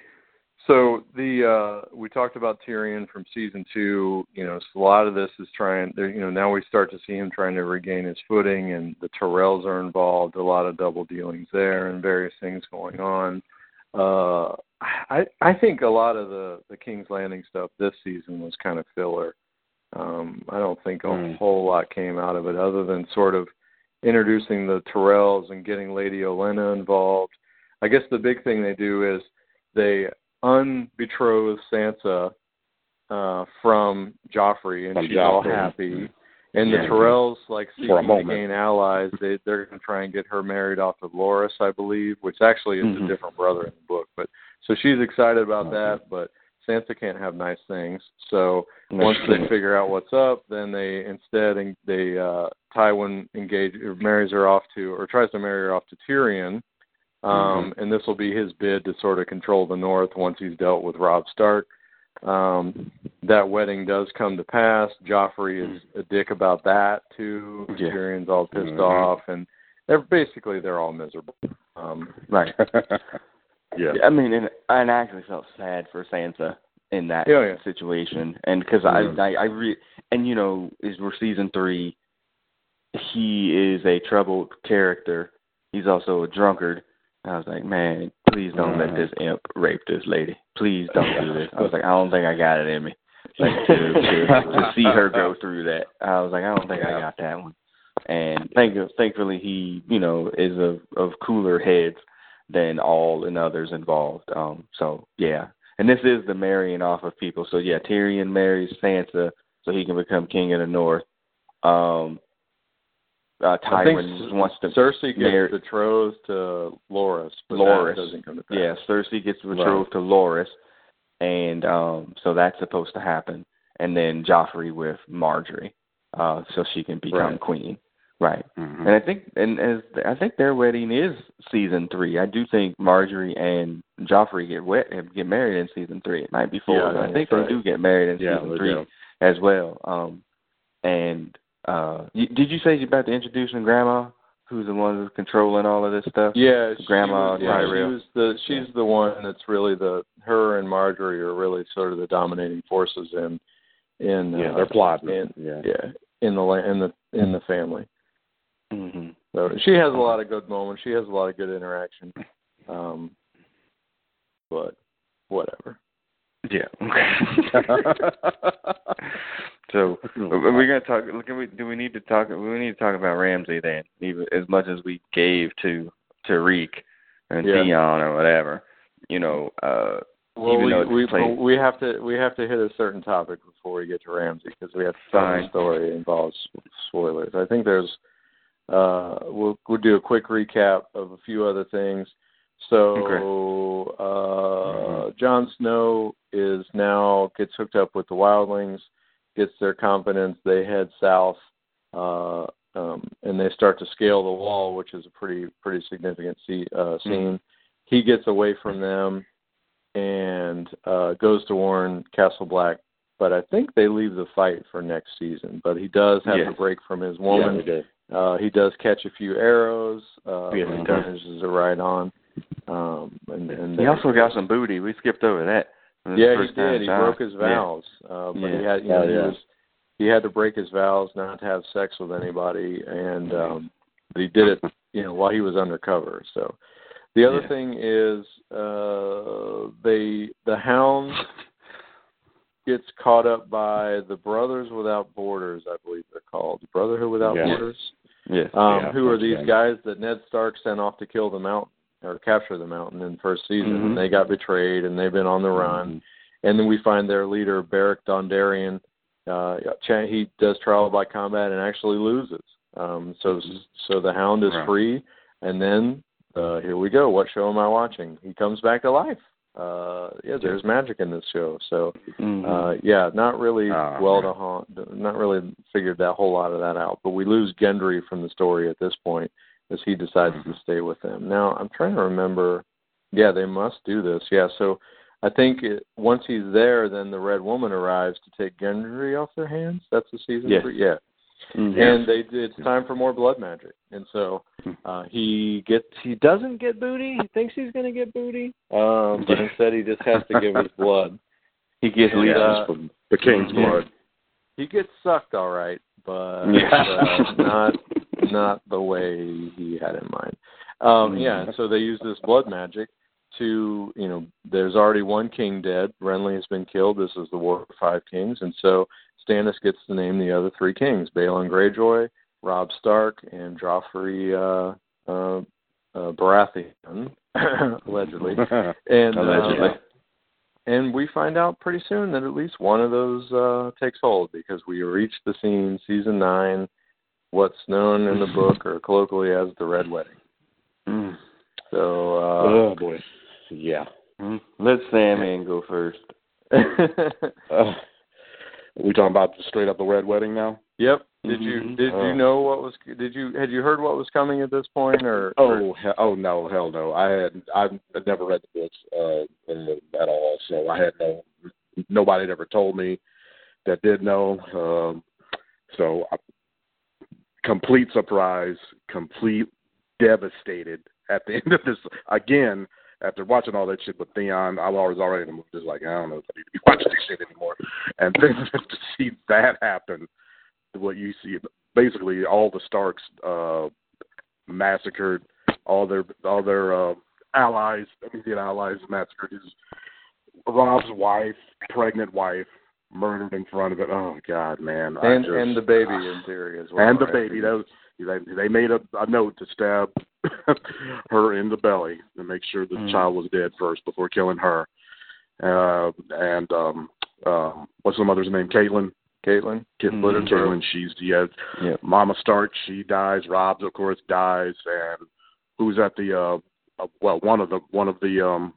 So the uh we talked about Tyrion from season two. You know, so a lot of this is trying. There, you know, now we start to see him trying to regain his footing, and the Tyrells are involved. A lot of double dealings there, and various things going on. Uh, I I think a lot of the the King's Landing stuff this season was kind of filler. Um, I don't think a Mm. whole lot came out of it, other than sort of introducing the Tyrells and getting Lady Olenna involved. I guess the big thing they do is they unbetrothed Sansa uh, from Joffrey, and From she's all Joffrey. happy. And Yeah. the Tyrells, like seeking to gain allies, they they're going to try and get her married off of Loras, I believe, which actually is Mhm. a different brother in the book. But so she's excited about Okay. that. But Sansa can't have nice things. So once they figure out what's up, then they instead they uh Tywin engage or marries her off to or tries to marry her off to Tyrion. Um Mm-hmm. and this will be his bid to sort of control the north once he's dealt with Robb Stark. Um that wedding does come to pass. Joffrey is a dick about that too. Mm-hmm. Yeah. Tyrion's all pissed Mhm. off and they're basically they're all miserable. Um Right. yeah. I mean, and, and I actually felt sad for Sansa in that Yeah, yeah. situation, and because. I, I, I re- and you know, is we're season three. He is a troubled character. He's also a drunkard. I was like, man, please don't let Mhm. this imp rape this lady. Please don't do this. I was like, I don't think I got it in me. Like to, to, to see her go through that, I was like, I don't think I got that one. And thank thankfully he, you know, is of of cooler heads than all and others involved. Um, so yeah, and this is the marrying off of people. So yeah, Tyrion marries Sansa so he can become king of the North. Um, uh, Tywin wants to Cersei gets marry- betrothed to Loras, but Loras. doesn't come to pass. Yeah, Cersei gets betrothed to Loras, and um, so that's supposed to happen. And then Joffrey with Margaery, uh, so she can become Right. queen. Right. Mhm. And I think, and as I think their wedding is season three. I do think Margaery and Joffrey get wet get married in season three. It might be four, Yeah, but I think right. they do get married in Yeah, season three do. as well. Um, and uh, you, did you say you're about to introduce Grandma, who's the one who's controlling all of this stuff? Yeah, she Grandma was, yeah, she was the she's the one that's really the her and Margaery are really sort of the dominating forces in in Yeah, uh, they're plotting. in yeah. yeah in the la- in the in the family. Hmm So she has a lot of good moments. She has a lot of good interaction. Um, but whatever. Yeah. so we're gonna talk. Look, we, do we need to talk? We need to talk about Ramsay then, even as much as we gave to Tariq and Yeah. Dion or whatever. You know, uh, Well, we we, played- we have to we have to hit a certain topic before we get to Ramsay because we have to tell the story involves spoilers. I think there's uh we'll we'll do a quick recap of a few other things. So uh Jon Snow is now gets hooked up with the wildlings, gets their confidence, they head south, uh um and they start to scale the wall, which is a pretty pretty significant see, uh scene. He gets away from them and uh, goes to warn Castle Black. But I think they leave the fight for next season. But he does have Yes. to break from his woman. did. Uh, he does catch a few arrows. Uh, Yes, he he does. manages it right on. Um, and, and he also got some booty. We skipped over that. It was the yeah, he did. He Jon- broke his vows. Uh, but he had, you know, Oh, he was he had to break his vows not to have sex with anybody, and um, but he did it, you know, while he was undercover. So the other Yeah. thing is uh, they the Hound gets caught up by the Brothers Without Borders, I believe they're called, Brotherhood Without. Borders. Yes. Um, Yeah, who are these right. guys that Ned Stark sent off to kill the mountain or capture the mountain in the first season? Mhm. And they got betrayed and they've been on the run. Mm-hmm. And then we find their leader, Beric Dondarrion. Uh, he does trial by combat and actually loses. Um, so, so the Hound is Right. free, and then uh, here we go. What show am I watching? He comes back to life. Uh, yeah, there's magic in this show. So, Mhm. uh, yeah, not really Ah, well man. to haunt, not really figured that whole lot of that out. But we lose Gendry from the story at this point as he decides Mm-hmm. to stay with them. Now I'm trying to remember. Yeah, they must do this. Yeah, so I think it, once he's there, then the Red Woman arrives to take Gendry off their hands. That's the season Yes. three. Yeah, Mhm. and they it's time for more blood magic, and so uh, he gets he doesn't get booty. He thinks he's going to get booty, um, but instead he just has to give his blood. he gets leashes. uh, from the King's Yeah. blood. He gets sucked all right, but Yeah. uh, not not the way he had in mind. Um, yeah, so they use this blood magic to, you know, there's already one king dead. Renly has been killed. This is the War of Five Kings, and so Stannis gets to name the other three kings: Balon Greyjoy, Robb Stark, and Joffrey uh, uh, uh, Baratheon, allegedly. And Allegedly. uh, and we find out pretty soon that at least one of those uh, takes hold because we reach the scene, season nine, what's known in the book or colloquially as the Red Wedding. Mm. So uh, oh boy. Yeah. Mm. Let Sam in go first. uh, we talking about straight up the red wedding now? Yep. Did you Mhm. did Oh. you know what was did you had you heard what was coming at this point or Oh, he- oh no, hell no! I had I've never read the books uh, uh, at all, so I had no nobody had ever told me that did know. Um, so I, complete surprise, complete devastated at the end of this. Again, after watching all that shit with Theon, I was already in the mood just like I don't know if I need to be watching this shit anymore. And then to see that happen, what you see, basically all the Starks uh, massacred, all their all their uh, allies, immediate allies massacred. His Robb's wife, pregnant wife, murdered in front of it. Oh God, man! And just, and the baby in theory as well. and the right? baby. That was, they they made a, a note to stab her in the belly to make sure the Mm. child was dead first before killing her. Uh, and um, um, what's the mother's name? Catelyn. Catelyn. Catelyn. Mhm. Catelyn. She's yeah. Yeah. Mama Stark. She dies. Robb's of course dies. And who's at the uh, uh well one of the one of the um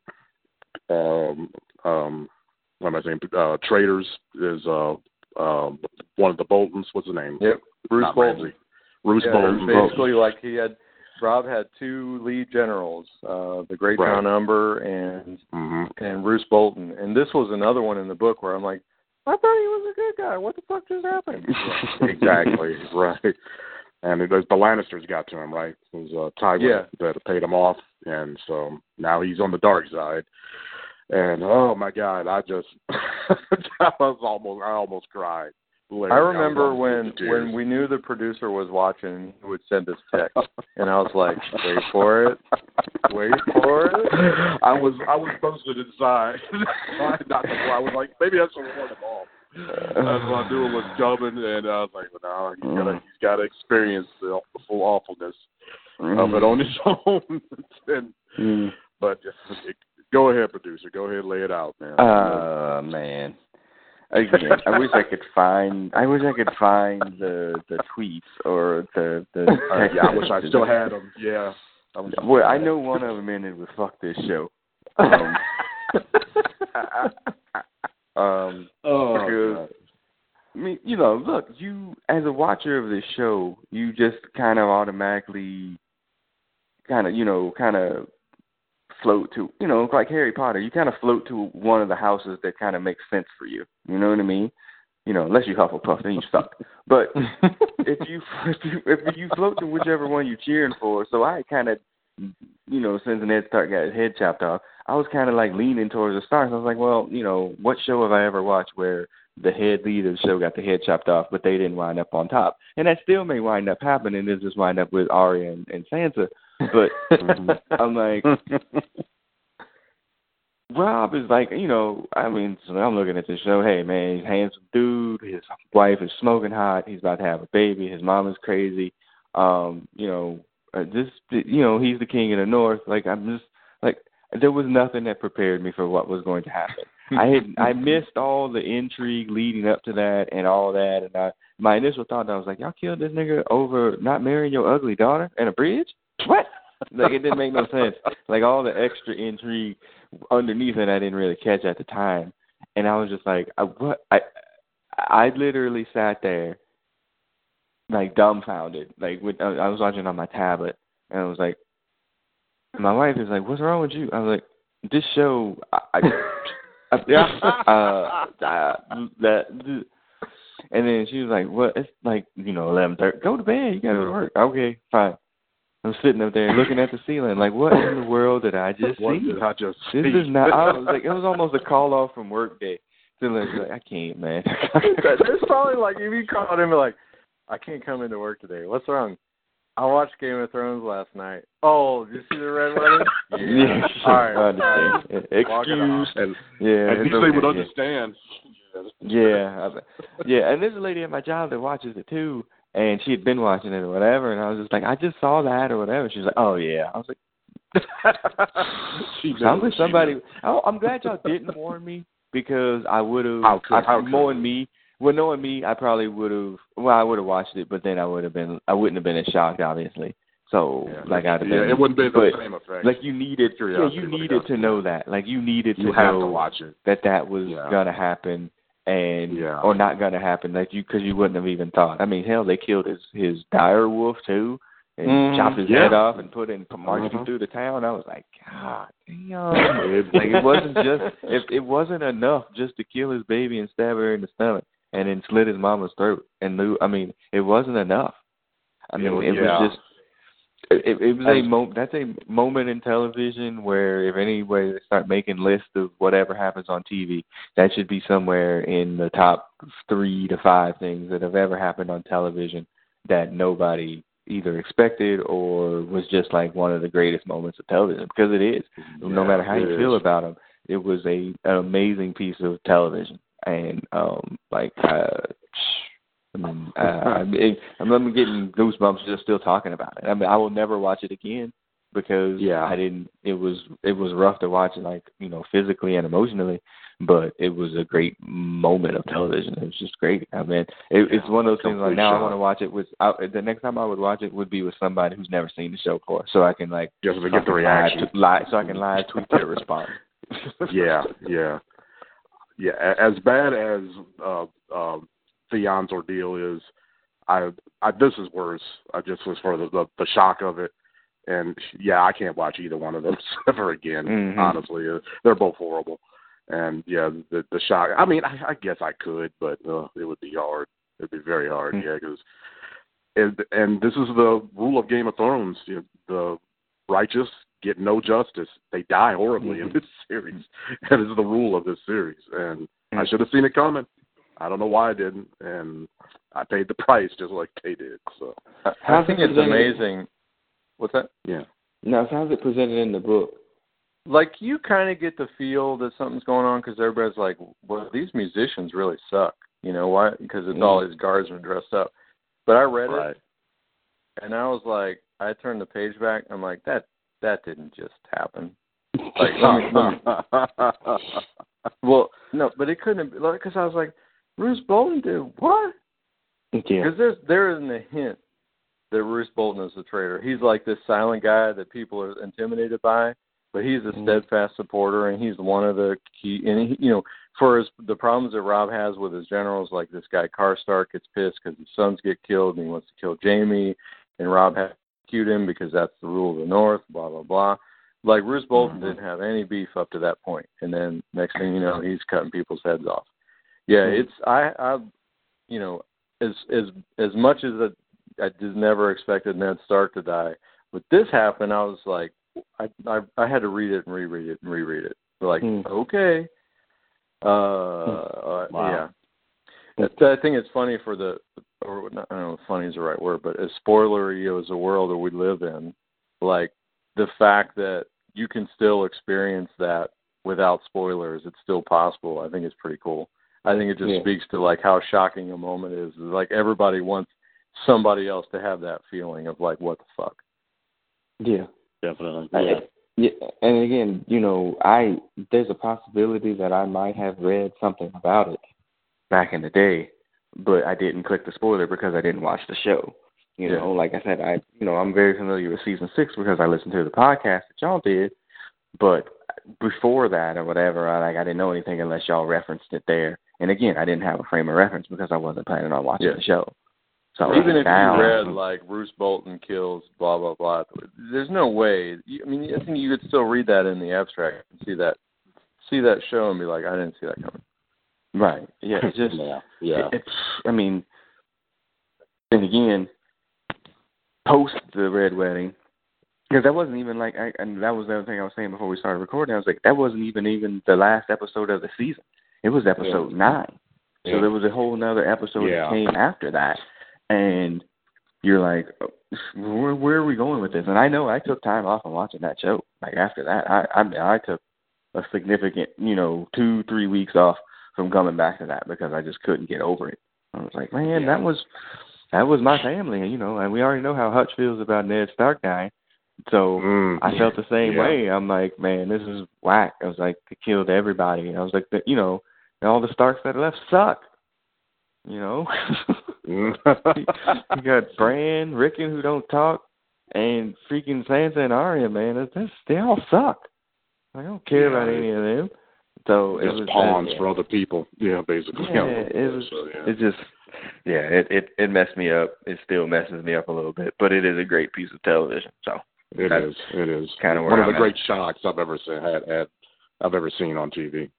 um um what am I saying uh traitors is uh um one of the Boltons. What's his name? Yep. Bruce Not Bolton. Ramsay. Bruce Yeah, basically like he had Robb had two lead generals, uh the Great Right. John Umber and hmm and Bruce Bolton. And this was another one in the book where I'm like, I thought he was a good guy. What the fuck just happened? exactly right. And it was the Lannisters got to him, right? It was uh, Tywin Yeah. that paid him off, and so now he's on the dark side. And oh my God, I just I was almost I almost cried. Literally, I remember when when we knew the producer was watching, he would send us text, and I was like, "Wait for it, wait for it." I was I was posted inside. Not to, I was like, maybe that's what warn him off. That's what I knew it was coming, and I was like, well, no, he's gotta he's gotta experience the, the full awfulness of it on his own. and, Mm. but go ahead, producer. Go ahead, lay it out, man. Uh man. Again, I wish I could find. I wish I could find the the tweets or the the. Uh, yeah, I wish I still had them. Yeah. I I Well, I know one of them ended with "fuck this show." Um, um, Oh, because God. I mean, you know, look, you as a watcher of this show, you just kind of automatically, kind of, you know, kind of float to, you know, like Harry Potter. You kind of float to one of the houses that kind of makes sense for you. You know what I mean? You know, unless you Hufflepuff, then you suck. But if you if you if you float to whichever one you're cheering for, so I kind of, you know, since the Ned Stark got his head chopped off, I was kind of like leaning towards the Starks. I was like, well, you know, what show have I ever watched where the head lead of the show got the head chopped off, but they didn't wind up on top? And that still may wind up happening. It just wind up with Arya and, and Sansa. But I'm like, Robb is like, you know, I mean, so I'm looking at the show. Hey, man, he's a handsome dude. His wife is smoking hot. He's about to have a baby. His mom is crazy. Um, you know, uh, this, you know, he's the king of the north. Like, I'm just like, there was nothing that prepared me for what was going to happen. I had, I missed all the intrigue leading up to that and all that, and I, my initial thought, I was like, y'all killed this nigga over not marrying your ugly daughter and a bridge? What? like it didn't make no sense. Like all the extra intrigue underneath it, I didn't really catch at the time, and I was just like, I, what? I I literally sat there, like dumbfounded. Like with, I was watching on my tablet, and I was like, my wife is like, "What's wrong with you?" I was like, "This show, I, I, I uh, uh, that." And then she was like, "What? It's like you know, eleven thirty. Go to bed. You gotta go to work. Okay, fine." I'm sitting up there looking at the ceiling, like, what in the world did I just what see? did I just This see? is not. I was like, it was almost a call off from work day. So like, like, I can't, man. There's probably like if you called him and be like, I can't come into work today. What's wrong? I watched Game of Thrones last night. Oh, did you see the red wedding? yeah, All right. I understand. Walk it off. Excuse. and Yeah, at it's least they would okay, yeah. understand. Yeah, I- yeah, and there's a lady at my job that watches it too, and she had been watching it or whatever, and I was just like, I just saw that or whatever. She's like, Oh yeah. I was like, she I'm knows, with she somebody. Oh, I'm glad y'all didn't warn me because I would have. How could- how knowing me, well, knowing me, I probably would have. Well, I would have watched it, but then I would have been. I wouldn't have been as shocked, obviously. So Yeah. like I'd have yeah, been, it wouldn't be the same effect. like you needed, yeah, you needed to know that. Like you needed you to have know to watch it. that that was Yeah. gonna happen and Yeah. or not gonna happen like you because you wouldn't have even thought i mean hell they killed his his dire wolf too and Mhm. chopped his Yeah. head off and put it and marched him Mhm. through the town i was like god damn like it wasn't just if it wasn't enough just to kill his baby and stab her in the stomach and then slit his mama's throat and lo- i mean it wasn't enough i It mean was- it yeah. was just it, it was a mo- that's a moment in television where if any way they start making lists of whatever happens on TV, that should be somewhere in the top three to five things that have ever happened on television that nobody either expected or was just like one of the greatest moments of television because it is. no matter how you feel about them, it was a an amazing piece of television and um like uh I mean, uh, I mean, I'm, I'm getting goosebumps just still talking about it. I mean, I will never watch it again because Yeah. I didn't. It was it was rough to watch, like you know, physically and emotionally. But it was a great moment of television. It was just great. I mean, it, it's one of those things. Like now, I want to watch it with. I, the next time I would watch it would be with somebody who's never seen the show before, so I can like Just to get the reaction. live, live, so I can live tweet their response. yeah, yeah, yeah. As bad as uh, uh, Theon's ordeal is, I, I this is worse. I just was for the, the the shock of it, and yeah, I can't watch either one of them ever again. Mhm. Honestly, Uh, they're both horrible, and yeah, the the shock. I mean, I, I guess I could, but uh, it would be hard. It'd be very hard. Mhm. Yeah, because. And, and this is the rule of Game of Thrones. You know, the righteous get no justice. They die horribly in Mhm. this series. That is the rule of this series. And I Mhm. should have seen it coming. I don't know why I didn't. And I paid the price just like they did. So I, I think it's amazing. What's that? yeah. now, so how's it presented in the book? Like you kind of get the feel that something's going on because everybody's like, "Well, these musicians really suck." You know why? Because it's all mm. these guardsmen dressed up. But I read Right. it and I was like, I turned the page back. I'm like, that that didn't just happen. Like, let me, let me, well, no, but it couldn't have like because I was like, Bruce Bolton did what? Yeah. Because there's there isn't a hint that Bruce Bolton is a traitor. He's like this silent guy that people are intimidated by, but he's a Mhm. steadfast supporter, and he's one of the key. And he, you know, for his, the problems that Robb has with his generals, like this guy Karstark gets pissed because his sons get killed, and he wants to kill Jaime, and Robb has execute him because that's the rule of the North. Blah blah blah. Like Bruce Bolton Mhm. didn't have any beef up to that point, and then next thing you know, he's cutting people's heads off. Yeah, Mhm. it's I I you know as as as much as it, I just never expected Ned Stark to die, but this happened. I was like, I I, I had to read it and reread it and reread it. Like, Hmm. okay, uh, uh, Wow. yeah. I think it's funny for the, or not, I don't know, if funny is the right word, but as spoilery as the world that we live in, like the fact that you can still experience that without spoilers, it's still possible. I think it's pretty cool. I think it just Yeah. speaks to like how shocking a moment is. Like everybody wants somebody else to have that feeling of like, what the fuck? Yeah. Definitely. I- yeah, and again, you know, I there's a possibility that I might have read something about it back in the day, but I didn't click the spoiler because I didn't watch the show. You Yeah. know, like I said, I you know I'm very familiar with season six because I listened to the podcast that y'all did, but before that or whatever, I like I didn't know anything unless y'all referenced it there. And again, I didn't have a frame of reference because I wasn't planning on watching Yeah. the show. So Even if now, you read like Bruce Bolton kills blah blah blah, there's no way. you- I mean, I think you could still read that in the abstract and see that, see that show and be like, I didn't see that coming. right? Yeah, it's just yeah. Yeah. It, it's, I mean, and again, post the red wedding, because that wasn't even like, I, and that was the other thing I was saying before we started recording. I was like, that wasn't even even the last episode of the season. It was episode nine. So Yeah. there was a whole another episode Yeah. that came after that, and you're like, oh, where, where are we going with this? And I know I took time off from watching that show. Like after that, I I, mean, I took a significant, you know, two three weeks off from coming back to that because I just couldn't get over it. I was like, man, Yeah. that was that was my family, and you know, and we already know how Hutch feels about Ned Stark dying. So Mm. I felt the same Yeah. way. I'm like, man, this is whack. I was like, they killed everybody. And I was like, you know, all the Starks that left suck. You know, Mm. you got Bran, Rickon who don't talk, And freaking Sansa and Arya, man, just, they all suck. I don't care Yeah. about any of them. So it was pawns that, for other people. Yeah, basically. Yeah, it was. So, yeah. It just, yeah, it it it messed me up. It still messes me up a little bit, but it is a great piece of television. So It That's is. It is. kinda one of I'm the at. great shocks I've ever seen. Had, had I've ever seen on TV.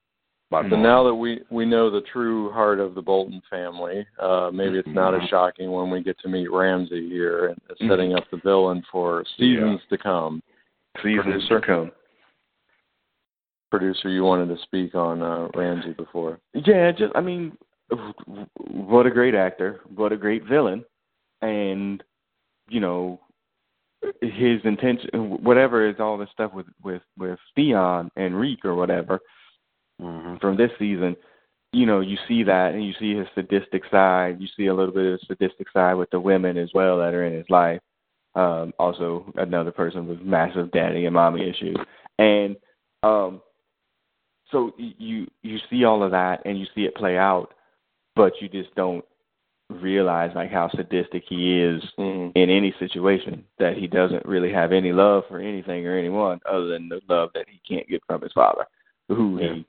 By So far. now that we we know the true heart of the Bolton family, uh, maybe it's not as Mhm. shocking when we get to meet Ramsay here and Mm-hmm. setting up the villain for seasons to come. seasons Producer. to come. Producer, you wanted to speak on uh, Ramsay before. Yeah, just I mean, what a great actor, what a great villain, and you know, his intention, whatever is all this stuff with with with Theon and Reek or whatever Mhm. from this season. You know, you see that, and you see his sadistic side. You see a little bit of his sadistic side with the women as well that are in his life. Um, also, another person with massive daddy and mommy issues, and um, so you you see all of that and you see it play out, but you just don't realize like how sadistic he is Mm. in any situation. That he doesn't really have any love for anything or anyone other than the love that he can't get from his father, who Yeah. he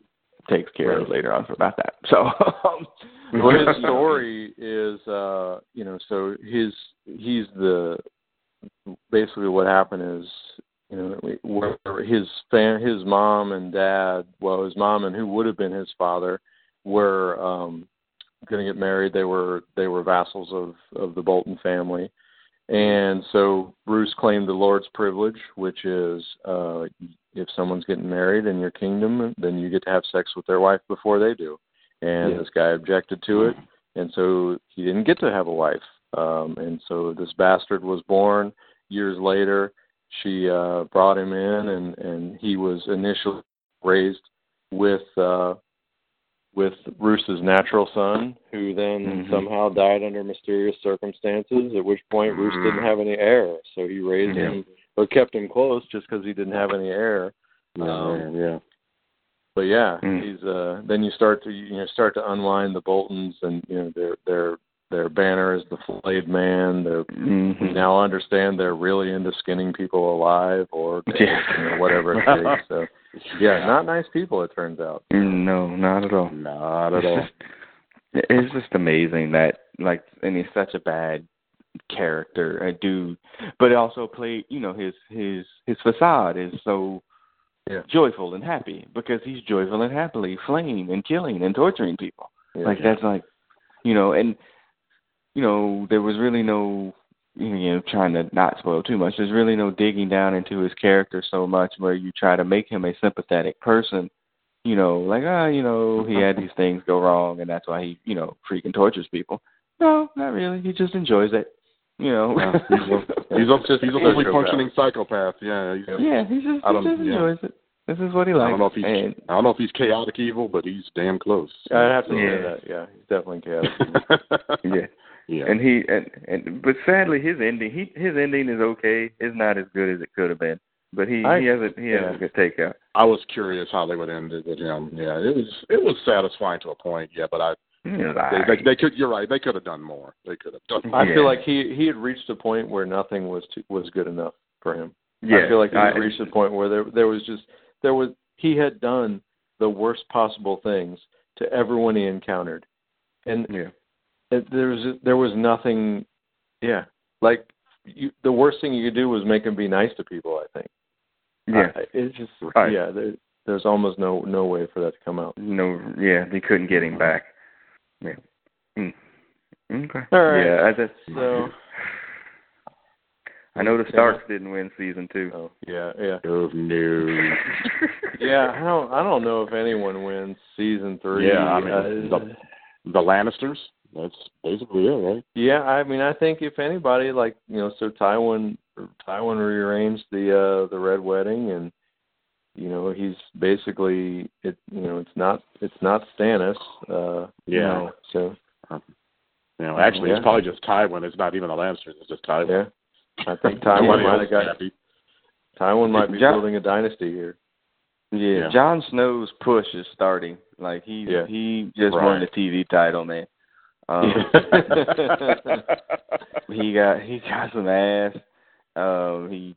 takes care of later on for about that. So, um, well, his story is, uh, you know, so his he's the basically what happened is, you know, where his fam, his mom and dad, well, his mom and who would have been his father, were um, going to get married. They were they were vassals of of the Bolton family, and so Bruce claimed the Lord's privilege, which is uh, if someone's getting married in your kingdom, then you get to have sex with their wife before they do. And Yeah. this guy objected to it, and so he didn't get to have a wife. Um, and so this bastard was born. Years later, she uh, brought him in, and and he was initially raised with uh, with Bruce's natural son, who then Mhm. somehow died under mysterious circumstances. At which point, Bruce didn't have any heir, so he raised Yeah. him, but kept him close just because he didn't have any heir. Um, yeah. but yeah, Mm. he's uh then you start to you know start to unwind the Boltons and you know their their their banner is the flayed man. They're mhm. we now understand they're really into skinning people alive or Yeah. you know, whatever it takes. So yeah, not nice people it turns out. no, not at all. Not at all. It's just amazing that like and he's such a bad character, a dude. But also play you know, his his his facade is so Yeah. joyful and happy because he's joyful and happily flaying and killing and torturing people. Yeah. like that's like you know, and you know, there was really no you know, trying to not spoil too much, there's really no digging down into his character so much where you try to make him a sympathetic person you know, like ah, you know, he had these things go wrong, and that's why he, you know, freaking tortures people. No, not really. He just enjoys it. You know. Yeah, he's a he's a, Just he's a fully sociopath. functioning psychopath. Yeah. He's, yeah, he just, he don't- just yeah. enjoys it. This is what he I likes. don't know if he's and I don't know if he's chaotic evil, but he's damn close. I'd have to Yeah. say that. Yeah, he's definitely chaotic. yeah, yeah. and he and and but sadly his ending he his ending is okay. It's not as good as it could have been. But he I- he has a he has yeah. a good takeout. I was curious how they would end it with him. Yeah, it was it was satisfying to a point. Yeah, but I He was they, they, they could. You're right. They could have done more. They could have done. More. I Yeah. feel like he he had reached a point where nothing was too, was good enough for him. yeah, I feel like he I- had reached a point where there there was just there was he had done the worst possible things to everyone he encountered, and yeah. It, there was there was nothing. Yeah, like you, the worst thing you could do was make him be nice to people. I think. Yeah. I, it's just Right. yeah. There, there's almost no no way for that to come out. No, yeah, they couldn't get him back. Yeah. Mm. Okay. All right. Yeah, I just So I know the Starks didn't win season two. oh yeah yeah Oh, no. yeah. I don't I don't know if anyone wins season three. Yeah, I mean, Uh, the- The Lannisters. That's basically it, right? Yeah, I mean, I think if anybody, like you know, so Tywin, Tywin rearranged the uh the red wedding, and you know, he's basically it. You know, it's not it's not Stannis. Uh, you Yeah. know, so You know, actually, Yeah. it's probably just Tywin. It's not even the Lannisters. It's just Tywin. yeah, I think Tywin Nobody might else have got happy. Tywin might be Ja- building a dynasty here. Yeah, Yeah. Jon Snow's push is starting. Like he Yeah. he just won the TV title, man. Um, he got he got some ass, Uh, he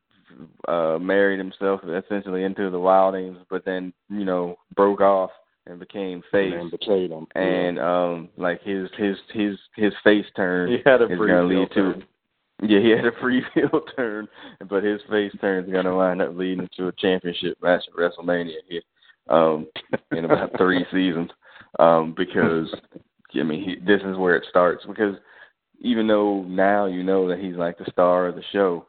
uh, married himself essentially into the Wildlings, but then you know broke off and became face and betrayed him. and um like his his his his face turn He had a is free gonna heel lead to turn. yeah he had a free heel turn but his face turn is gonna wind up leading to a championship match at WrestleMania here um in about three seasons um because I mean he, this is where it starts because even though now you know that he's like the star of the show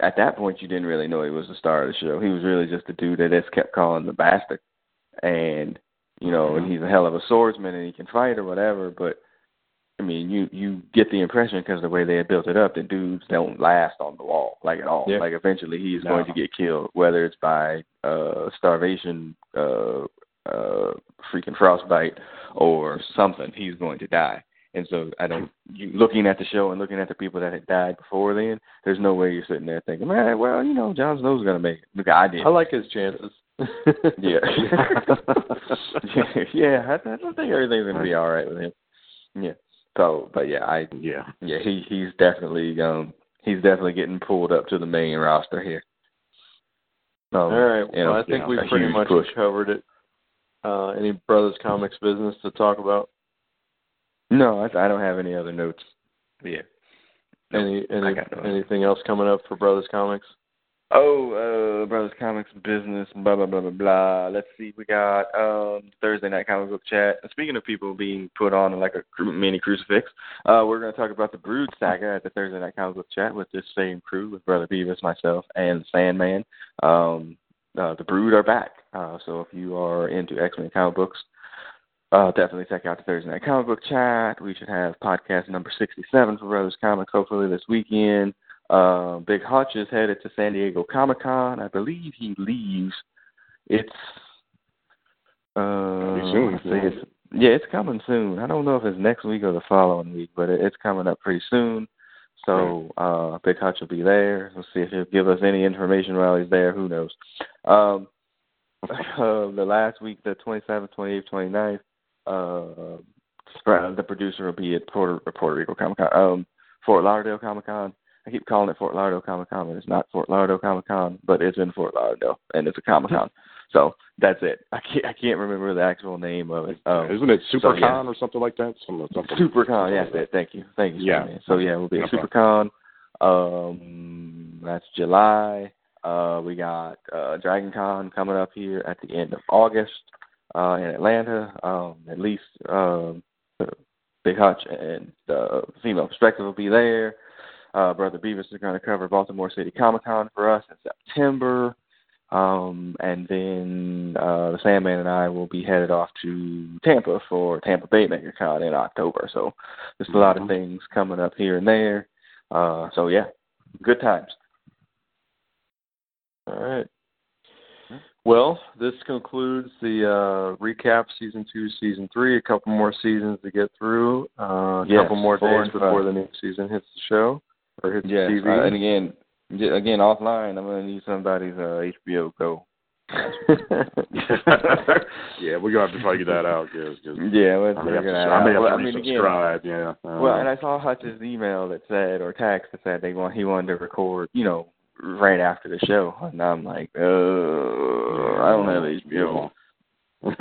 at that point you didn't really know he was the star of the show he was really just a dude that just kept calling the bastard and you know, and he's a hell of a swordsman and he can fight or whatever. But I mean, you you get the impression because the way they had built it up that dudes don't last on the wall like at all. Yeah. Like eventually he's No. going to get killed, whether it's by uh starvation, uh uh freaking frostbite or something. He's going to die. And so I don't. You looking at the show and looking at the people that had died before then, there's no way you're sitting there thinking, man, well, you know, Jon Snow's gonna make it. Look, I did. I like his chances. Yeah. yeah, yeah. I, I don't think everything's gonna be all right with him. Yeah. So, but yeah, I yeah. yeah he he's definitely um he's definitely getting pulled up to the main roster here. Um, All right. you know, well, I think we've pretty much push. covered it. Uh, any Brothers Comics business to talk about? No, I, I don't have any other notes. Yeah. No, Any any no- anything else coming up for Brothers Comics? Oh, uh, Brothers Comics business, blah blah blah blah blah. Let's see, we got um Thursday night comic book chat. Speaking of people being put on like a mini crucifix, uh, we're going to talk about the Brood saga at the Thursday night comic book chat with this same crew, with Brother Beavis, myself, and Sandman. Um, uh, the Brood are back, uh, so if you are into X Men comic books, uh, definitely check out the Thursday night comic book chat. We should have podcast number sixty-seven for Brothers Comics hopefully this weekend. Uh, Big Hutch is headed to San Diego Comic Con. I believe he leaves. It's uh, soon, it's yeah, it's coming soon. I don't know if it's next week or the following week, but it, it's coming up pretty soon. So uh, Big Hutch will be there. We'll see if he'll give us any information while he's there. Who knows? Um, uh, the last week, the 27th, 28th, 29th, uh, the producer will be at Puerto, Puerto Rico Comic Con, um, Fort Lauderdale Comic Con. I keep calling it Fort Lauderdale Comic Con, but it's not Fort Lauderdale Comic Con, but it's in Fort Lauderdale, and it's a Comic Con. So that's it. I can't I can't remember the actual name of it. Um, Isn't it so, SuperCon yeah. or something like that? Some, something. SuperCon, yes, that. Thank you, thank you. Yeah. So yeah, we'll be at No SuperCon. Um, that's July. Uh, we got uh, Dragon Con coming up here at the end of August uh, in Atlanta. Um, at least um, Big Hutch and the Female Perspective will be there. Uh, Brother Beavis is going to cover Baltimore City Comic Con for us in September. Um, and then uh, the Sandman and I will be headed off to Tampa for Tampa Bay MegaCon in October. So there's a lot of Mhm. things coming up here and there. Uh, so yeah, good times. All right. Well, this concludes the uh, recap season two, season three. A couple more seasons to get through. Uh, a Yes, couple more days before the new season hits the show or hits Yes, TV. uh, and again, again offline, I'm gonna need somebody's uh, HBO Go. yeah, we're gonna have to figure that out. Cause, 'cause Yeah, let's I may figure to, that I may out. have Well, to I mean, again, resubscribe. yeah. Uh, Well, and I saw Hutch's email that said, or text that said they want he wanted to record, you know, right after the show, and I'm like, uh, I don't have HBO.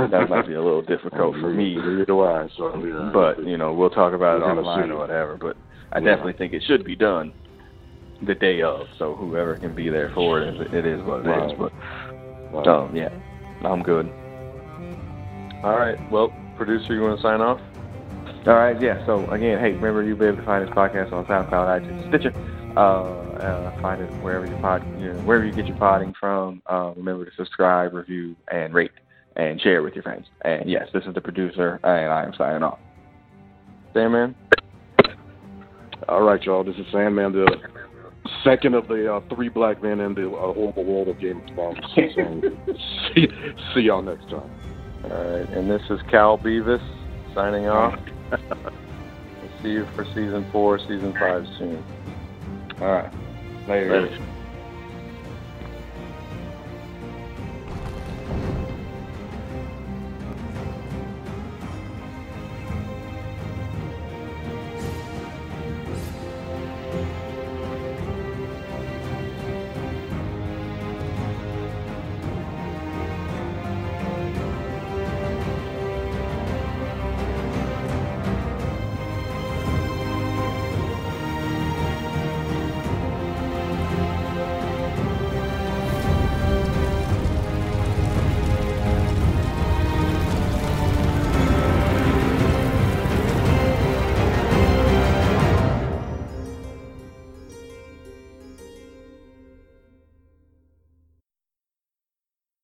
that might be a little difficult for me, Neither do I. So, yeah. but you know, we'll talk about it online or whatever. But I definitely think it should be done the day of, so whoever can be there for it, it it is what it is. Right. But Right. um, yeah, I'm good. All right. Well, producer, you want to sign off? All right, yeah. So again, hey, remember you'll be able to find this podcast on SoundCloud, iTunes, Stitcher. Uh, uh, find it wherever you pod, you know, wherever you get your podding from. Uh, remember to subscribe, review, and rate, and share with your friends. And yes, this is the producer, and I am signing off. Sandman? All right, y'all. This is Sandman, the second of the uh, three black men in the uh, horrible world of Game of Thrones. So, see, see y'all next time. All right. And this is Cal Beavis signing off. We'll see you for season four, season five soon. All right, later. Later.